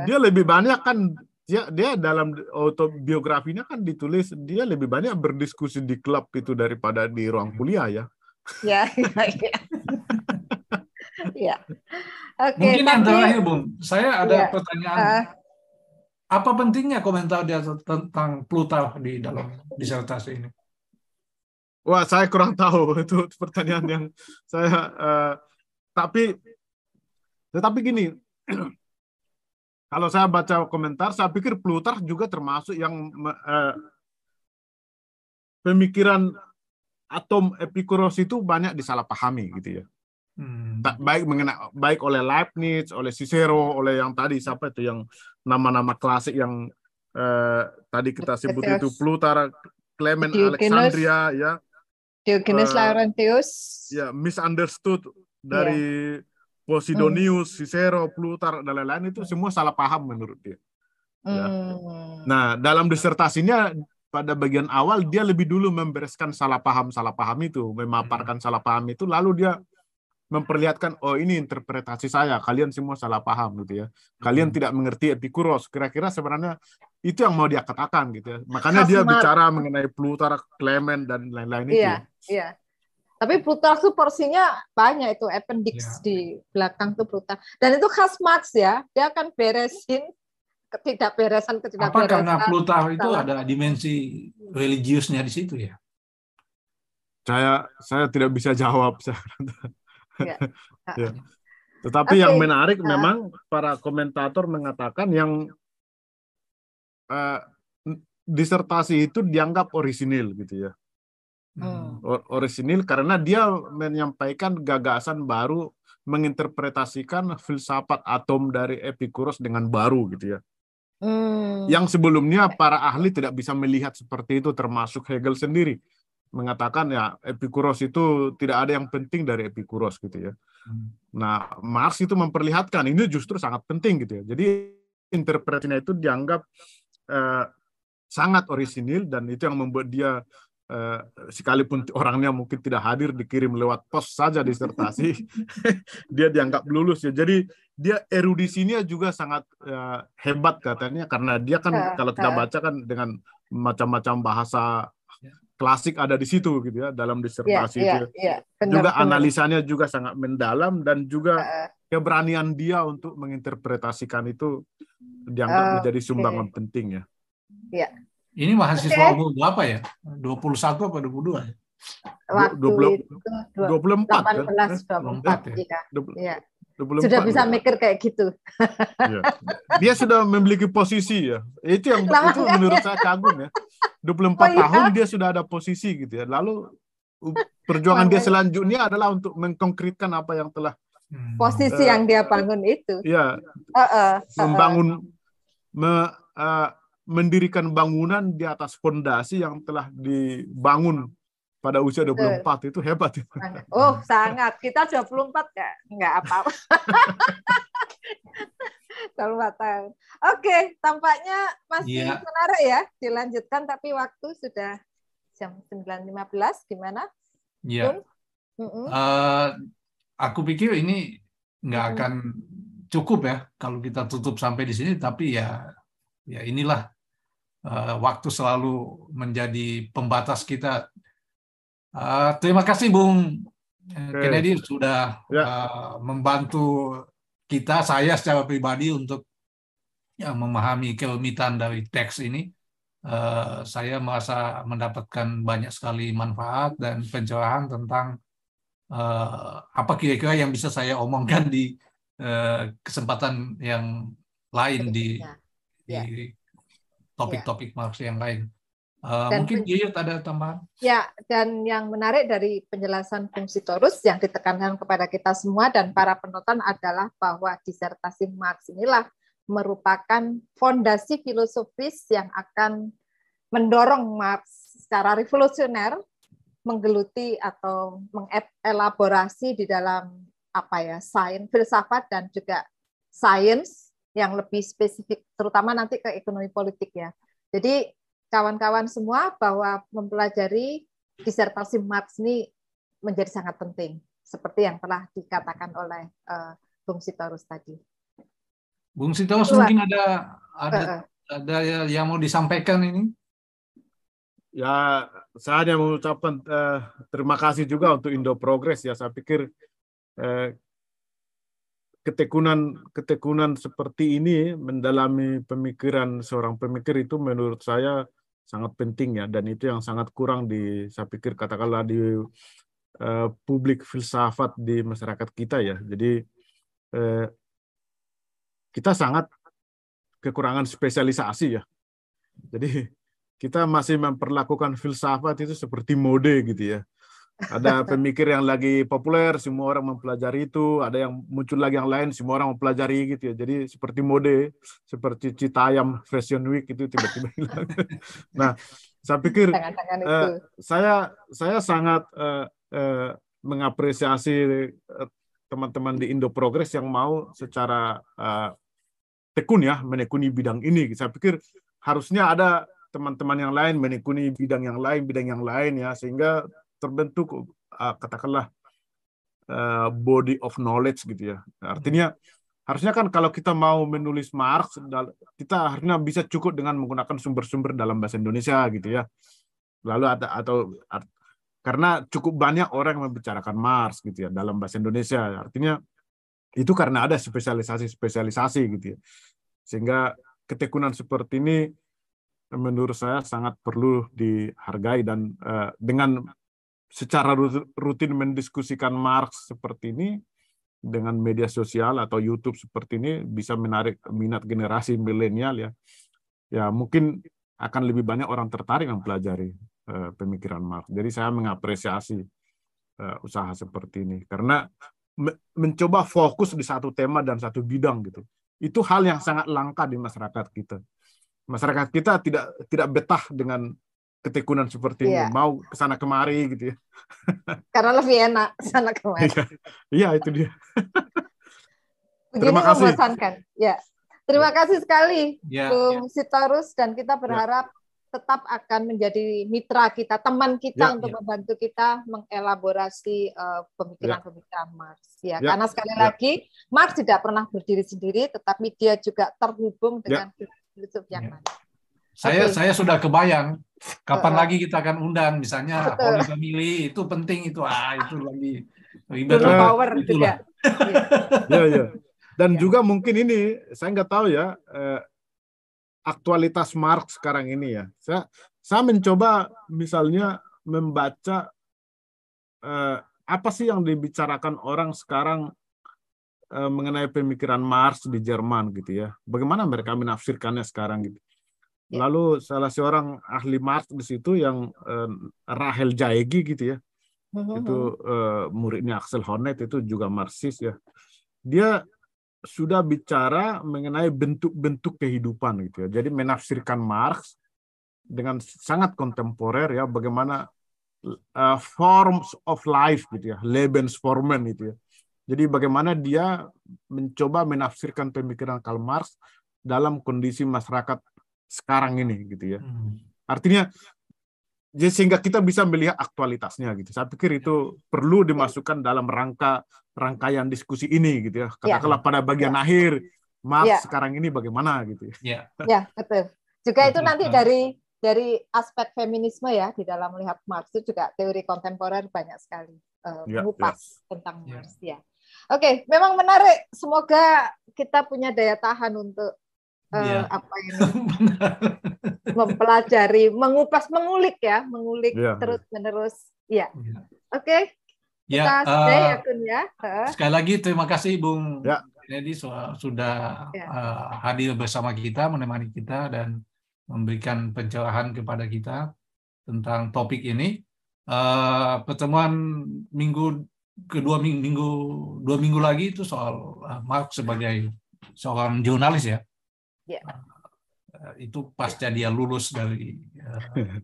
dia lebih banyak kan dia dia dalam autobiografinya kan ditulis dia lebih banyak berdiskusi di klub itu daripada di ruang kuliah ya. Ya, ya. ya. Oke, Mungkin tapi, yang terakhir, Bung. Saya ada ya. pertanyaan. Uh, apa pentingnya komentar dia tentang Plutarch di dalam disertasi ini? Wah, saya kurang tahu itu pertanyaan yang saya. Uh, tapi, tetapi gini, kalau saya baca komentar, saya pikir Plutarch juga termasuk yang eh, pemikiran atom Epikuros itu banyak disalahpahami gitu ya. Hmm. Baik mengenai baik oleh Leibniz, oleh Cicero, oleh yang tadi siapa itu yang nama-nama klasik yang eh, tadi kita sebut itu Plutarch, Clement Alexandria ya. Diogenes uh, Laurentius. Ya, misunderstood dari yeah Posidonius, hmm. Cicero, Plutar dan lain-lain itu semua salah paham menurut dia. Ya. Hmm. Nah, dalam disertasinya pada bagian awal dia lebih dulu membereskan salah paham salah paham itu, memaparkan hmm. salah paham itu, lalu dia memperlihatkan oh ini interpretasi saya, kalian semua salah paham gitu ya. Kalian hmm. tidak mengerti Epikuros. Kira-kira sebenarnya itu yang mau dia katakan gitu ya. Makanya Khas dia bicara mengenai Plutar, Clement dan lain-lain itu. Iya, iya. Tapi Plutarch tuh porsinya banyak itu appendix ya. di belakang tuh Plutarch. Dan itu khas Marx ya, dia akan beresin ketidakberesan ketidakberesan. Apa karena Plutarch itu ada dimensi religiusnya di situ ya? Saya saya tidak bisa jawab. ya. ya. Tetapi okay. yang menarik nah. memang para komentator mengatakan yang uh, disertasi itu dianggap orisinil gitu ya. Hmm. Orisinil karena dia menyampaikan gagasan baru menginterpretasikan filsafat atom dari Epikuros dengan baru gitu ya. Hmm. Yang sebelumnya para ahli tidak bisa melihat seperti itu, termasuk Hegel sendiri mengatakan ya Epikuros itu tidak ada yang penting dari Epikuros gitu ya. Hmm. Nah, Marx itu memperlihatkan ini justru sangat penting gitu ya. Jadi interpretasinya itu dianggap uh, sangat orisinil dan itu yang membuat dia uh, sekalipun orangnya mungkin tidak hadir dikirim lewat pos saja disertasi dia dianggap lulus ya. Jadi dia erudisinya juga sangat uh, hebat katanya karena dia kan uh, kalau kita baca kan dengan macam-macam bahasa klasik ada di situ gitu ya dalam disertasi yeah, itu. Yeah, yeah. juga benar. analisanya juga sangat mendalam dan juga uh, keberanian dia untuk menginterpretasikan itu dianggap uh, menjadi sumbangan okay. penting ya. Yeah. Ini mahasiswa okay. umur berapa ya? 21 apa 22 ya? Waktu 20, itu 24 18, kan? 24, 24 ya. ya. 24, sudah bisa ya. mikir kayak gitu. Ya. Dia sudah memiliki posisi ya. Itu yang itu menurut saya kagum ya. 24 oh, iya? tahun dia sudah ada posisi gitu ya. Lalu perjuangan oh, dia selanjutnya adalah untuk mengkonkretkan apa yang telah hmm. posisi uh, yang dia bangun itu. Ya. Uh, uh, uh, membangun me, uh, mendirikan bangunan di atas fondasi yang telah dibangun pada usia 24 Betul. itu hebat. Oh, sangat. Kita 24 enggak enggak apa-apa. 24 tahun. Oke, tampaknya masih ya. menarik ya. Dilanjutkan tapi waktu sudah jam 9.15 gimana? Iya. Mm uh, aku pikir ini nggak akan cukup ya kalau kita tutup sampai di sini tapi ya ya inilah waktu selalu menjadi pembatas kita Uh, terima kasih Bung okay. Kennedy sudah ya. uh, membantu kita, saya secara pribadi untuk ya, memahami kerumitan dari teks ini. Uh, saya merasa mendapatkan banyak sekali manfaat dan pencerahan tentang uh, apa kira-kira yang bisa saya omongkan di uh, kesempatan yang lain di, ya. di topik-topik Marx yang lain. Uh, dan mungkin Yuyut ada tambahan? Ya, dan yang menarik dari penjelasan fungsi torus yang ditekankan kepada kita semua dan para penonton adalah bahwa disertasi Marx inilah merupakan fondasi filosofis yang akan mendorong Marx secara revolusioner menggeluti atau mengelaborasi di dalam apa ya sains filsafat dan juga sains yang lebih spesifik terutama nanti ke ekonomi politik ya. Jadi kawan-kawan semua bahwa mempelajari disertasi Marx ini menjadi sangat penting, seperti yang telah dikatakan oleh uh, Bung Sitorus tadi. Bung Sitorus mungkin ada ada uh, ada yang mau disampaikan ini? Ya, saya hanya mengucapkan uh, terima kasih juga untuk Indo Progress ya. Saya pikir uh, ketekunan ketekunan seperti ini mendalami pemikiran seorang pemikir itu menurut saya sangat penting ya. Dan itu yang sangat kurang di saya pikir katakanlah di uh, publik filsafat di masyarakat kita ya. Jadi uh, kita sangat kekurangan spesialisasi ya. Jadi kita masih memperlakukan filsafat itu seperti mode gitu ya ada pemikir yang lagi populer, semua orang mempelajari itu. Ada yang muncul lagi yang lain, semua orang mempelajari gitu ya. Jadi seperti mode, seperti Citayam Fashion Week itu tiba-tiba hilang. nah, saya pikir uh, saya saya sangat uh, uh, mengapresiasi teman-teman di Indo Progress yang mau secara uh, tekun ya menekuni bidang ini. Saya pikir harusnya ada teman-teman yang lain menekuni bidang yang lain, bidang yang lain ya sehingga terbentuk uh, katakanlah uh, body of knowledge gitu ya. Artinya harusnya kan kalau kita mau menulis Marx kita harusnya bisa cukup dengan menggunakan sumber-sumber dalam bahasa Indonesia gitu ya. Lalu ada atau karena cukup banyak orang yang membicarakan Marx gitu ya dalam bahasa Indonesia. Artinya itu karena ada spesialisasi-spesialisasi gitu ya. Sehingga ketekunan seperti ini menurut saya sangat perlu dihargai dan uh, dengan secara rutin mendiskusikan Marx seperti ini dengan media sosial atau YouTube seperti ini bisa menarik minat generasi milenial ya. Ya mungkin akan lebih banyak orang tertarik mempelajari uh, pemikiran Marx. Jadi saya mengapresiasi uh, usaha seperti ini karena me mencoba fokus di satu tema dan satu bidang gitu. itu hal yang sangat langka di masyarakat kita. Masyarakat kita tidak tidak betah dengan ketekunan seperti yeah. ini, mau ke sana kemari gitu ya. Karena lebih enak sana kemari. Iya, iya itu dia. Begini Terima kasih. membosankan. Ya. Terima kasih sekali ya, Bung ya. Sitorus dan kita berharap tetap akan menjadi mitra kita, teman kita ya, untuk ya. membantu kita mengelaborasi uh, pemikiran-pemikiran Marx. Ya, ya, karena sekali ya. lagi Marx tidak pernah berdiri sendiri, tetapi dia juga terhubung ya. dengan ya. filsuf yang ya. lain. Saya okay. saya sudah kebayang kapan uh, lagi kita akan undang misalnya Holy Family itu penting itu ah itu lagi ribet power juga. ya ya. Dan ya. juga mungkin ini saya nggak tahu ya eh, aktualitas Marx sekarang ini ya. Saya saya mencoba misalnya membaca eh, apa sih yang dibicarakan orang sekarang eh, mengenai pemikiran Marx di Jerman gitu ya. Bagaimana mereka menafsirkannya sekarang gitu. Ya. Lalu salah seorang ahli Marx di situ yang eh, Rahel Jaegi gitu ya. Uh-huh. Itu eh, muridnya Axel Honneth itu juga Marxis ya. Dia sudah bicara mengenai bentuk-bentuk kehidupan gitu ya. Jadi menafsirkan Marx dengan sangat kontemporer ya bagaimana uh, forms of life gitu ya, Lebensformen itu ya. Jadi bagaimana dia mencoba menafsirkan pemikiran Karl Marx dalam kondisi masyarakat sekarang ini gitu ya. Hmm. Artinya jadi sehingga kita bisa melihat aktualitasnya gitu. Saya pikir itu perlu dimasukkan dalam rangka rangkaian diskusi ini gitu ya. ya. Katakanlah ya. pada bagian ya. akhir, maaf ya. sekarang ini bagaimana gitu ya. Ya, ya betul. Juga itu nanti dari dari aspek feminisme ya di dalam melihat Marx itu juga teori kontemporer banyak sekali uh, ya, mengupas ya. tentang ya. Marx ya. Oke, memang menarik. Semoga kita punya daya tahan untuk uh, ya. apa ini mempelajari, mengupas, mengulik ya, mengulik ya. terus menerus. Ya, ya. oke. Okay. Ya, kita uh, ya, Kun ya. Sekali lagi terima kasih Bung ya. Kennedy sudah ya. uh, hadir bersama kita, menemani kita dan memberikan pencerahan kepada kita tentang topik ini. Uh, pertemuan minggu kedua minggu, minggu dua minggu lagi itu soal uh, Mark sebagai seorang jurnalis ya. Ya. Uh, itu pasca dia lulus dari uh,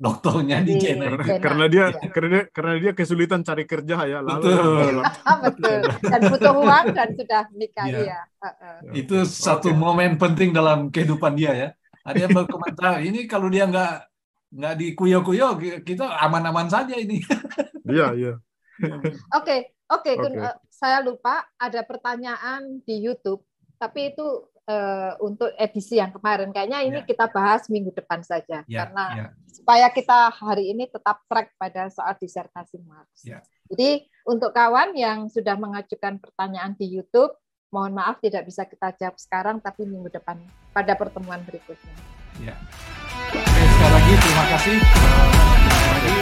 dokternya di China. Karena, karena dia ya. karena karena dia kesulitan cari kerja ya lalu. Betul. Betul. Dan butuh uang dan sudah nikah ya. ya. Itu satu okay. momen penting dalam kehidupan dia ya. Ada yang berkomentar ini kalau dia nggak nggak dikuyo-kuyo kita aman-aman saja ini. Iya iya. Oke oke eh, saya lupa ada pertanyaan di YouTube tapi itu uh, untuk edisi yang kemarin. Kayaknya ini yeah. kita bahas minggu depan saja yeah, karena yeah. supaya kita hari ini tetap track pada soal disertasi Marx. Yeah. Jadi untuk kawan yang sudah mengajukan pertanyaan di YouTube, mohon maaf tidak bisa kita jawab sekarang tapi minggu depan pada pertemuan berikutnya. Ya. Oke, sekali lagi terima kasih. Uh, lagi,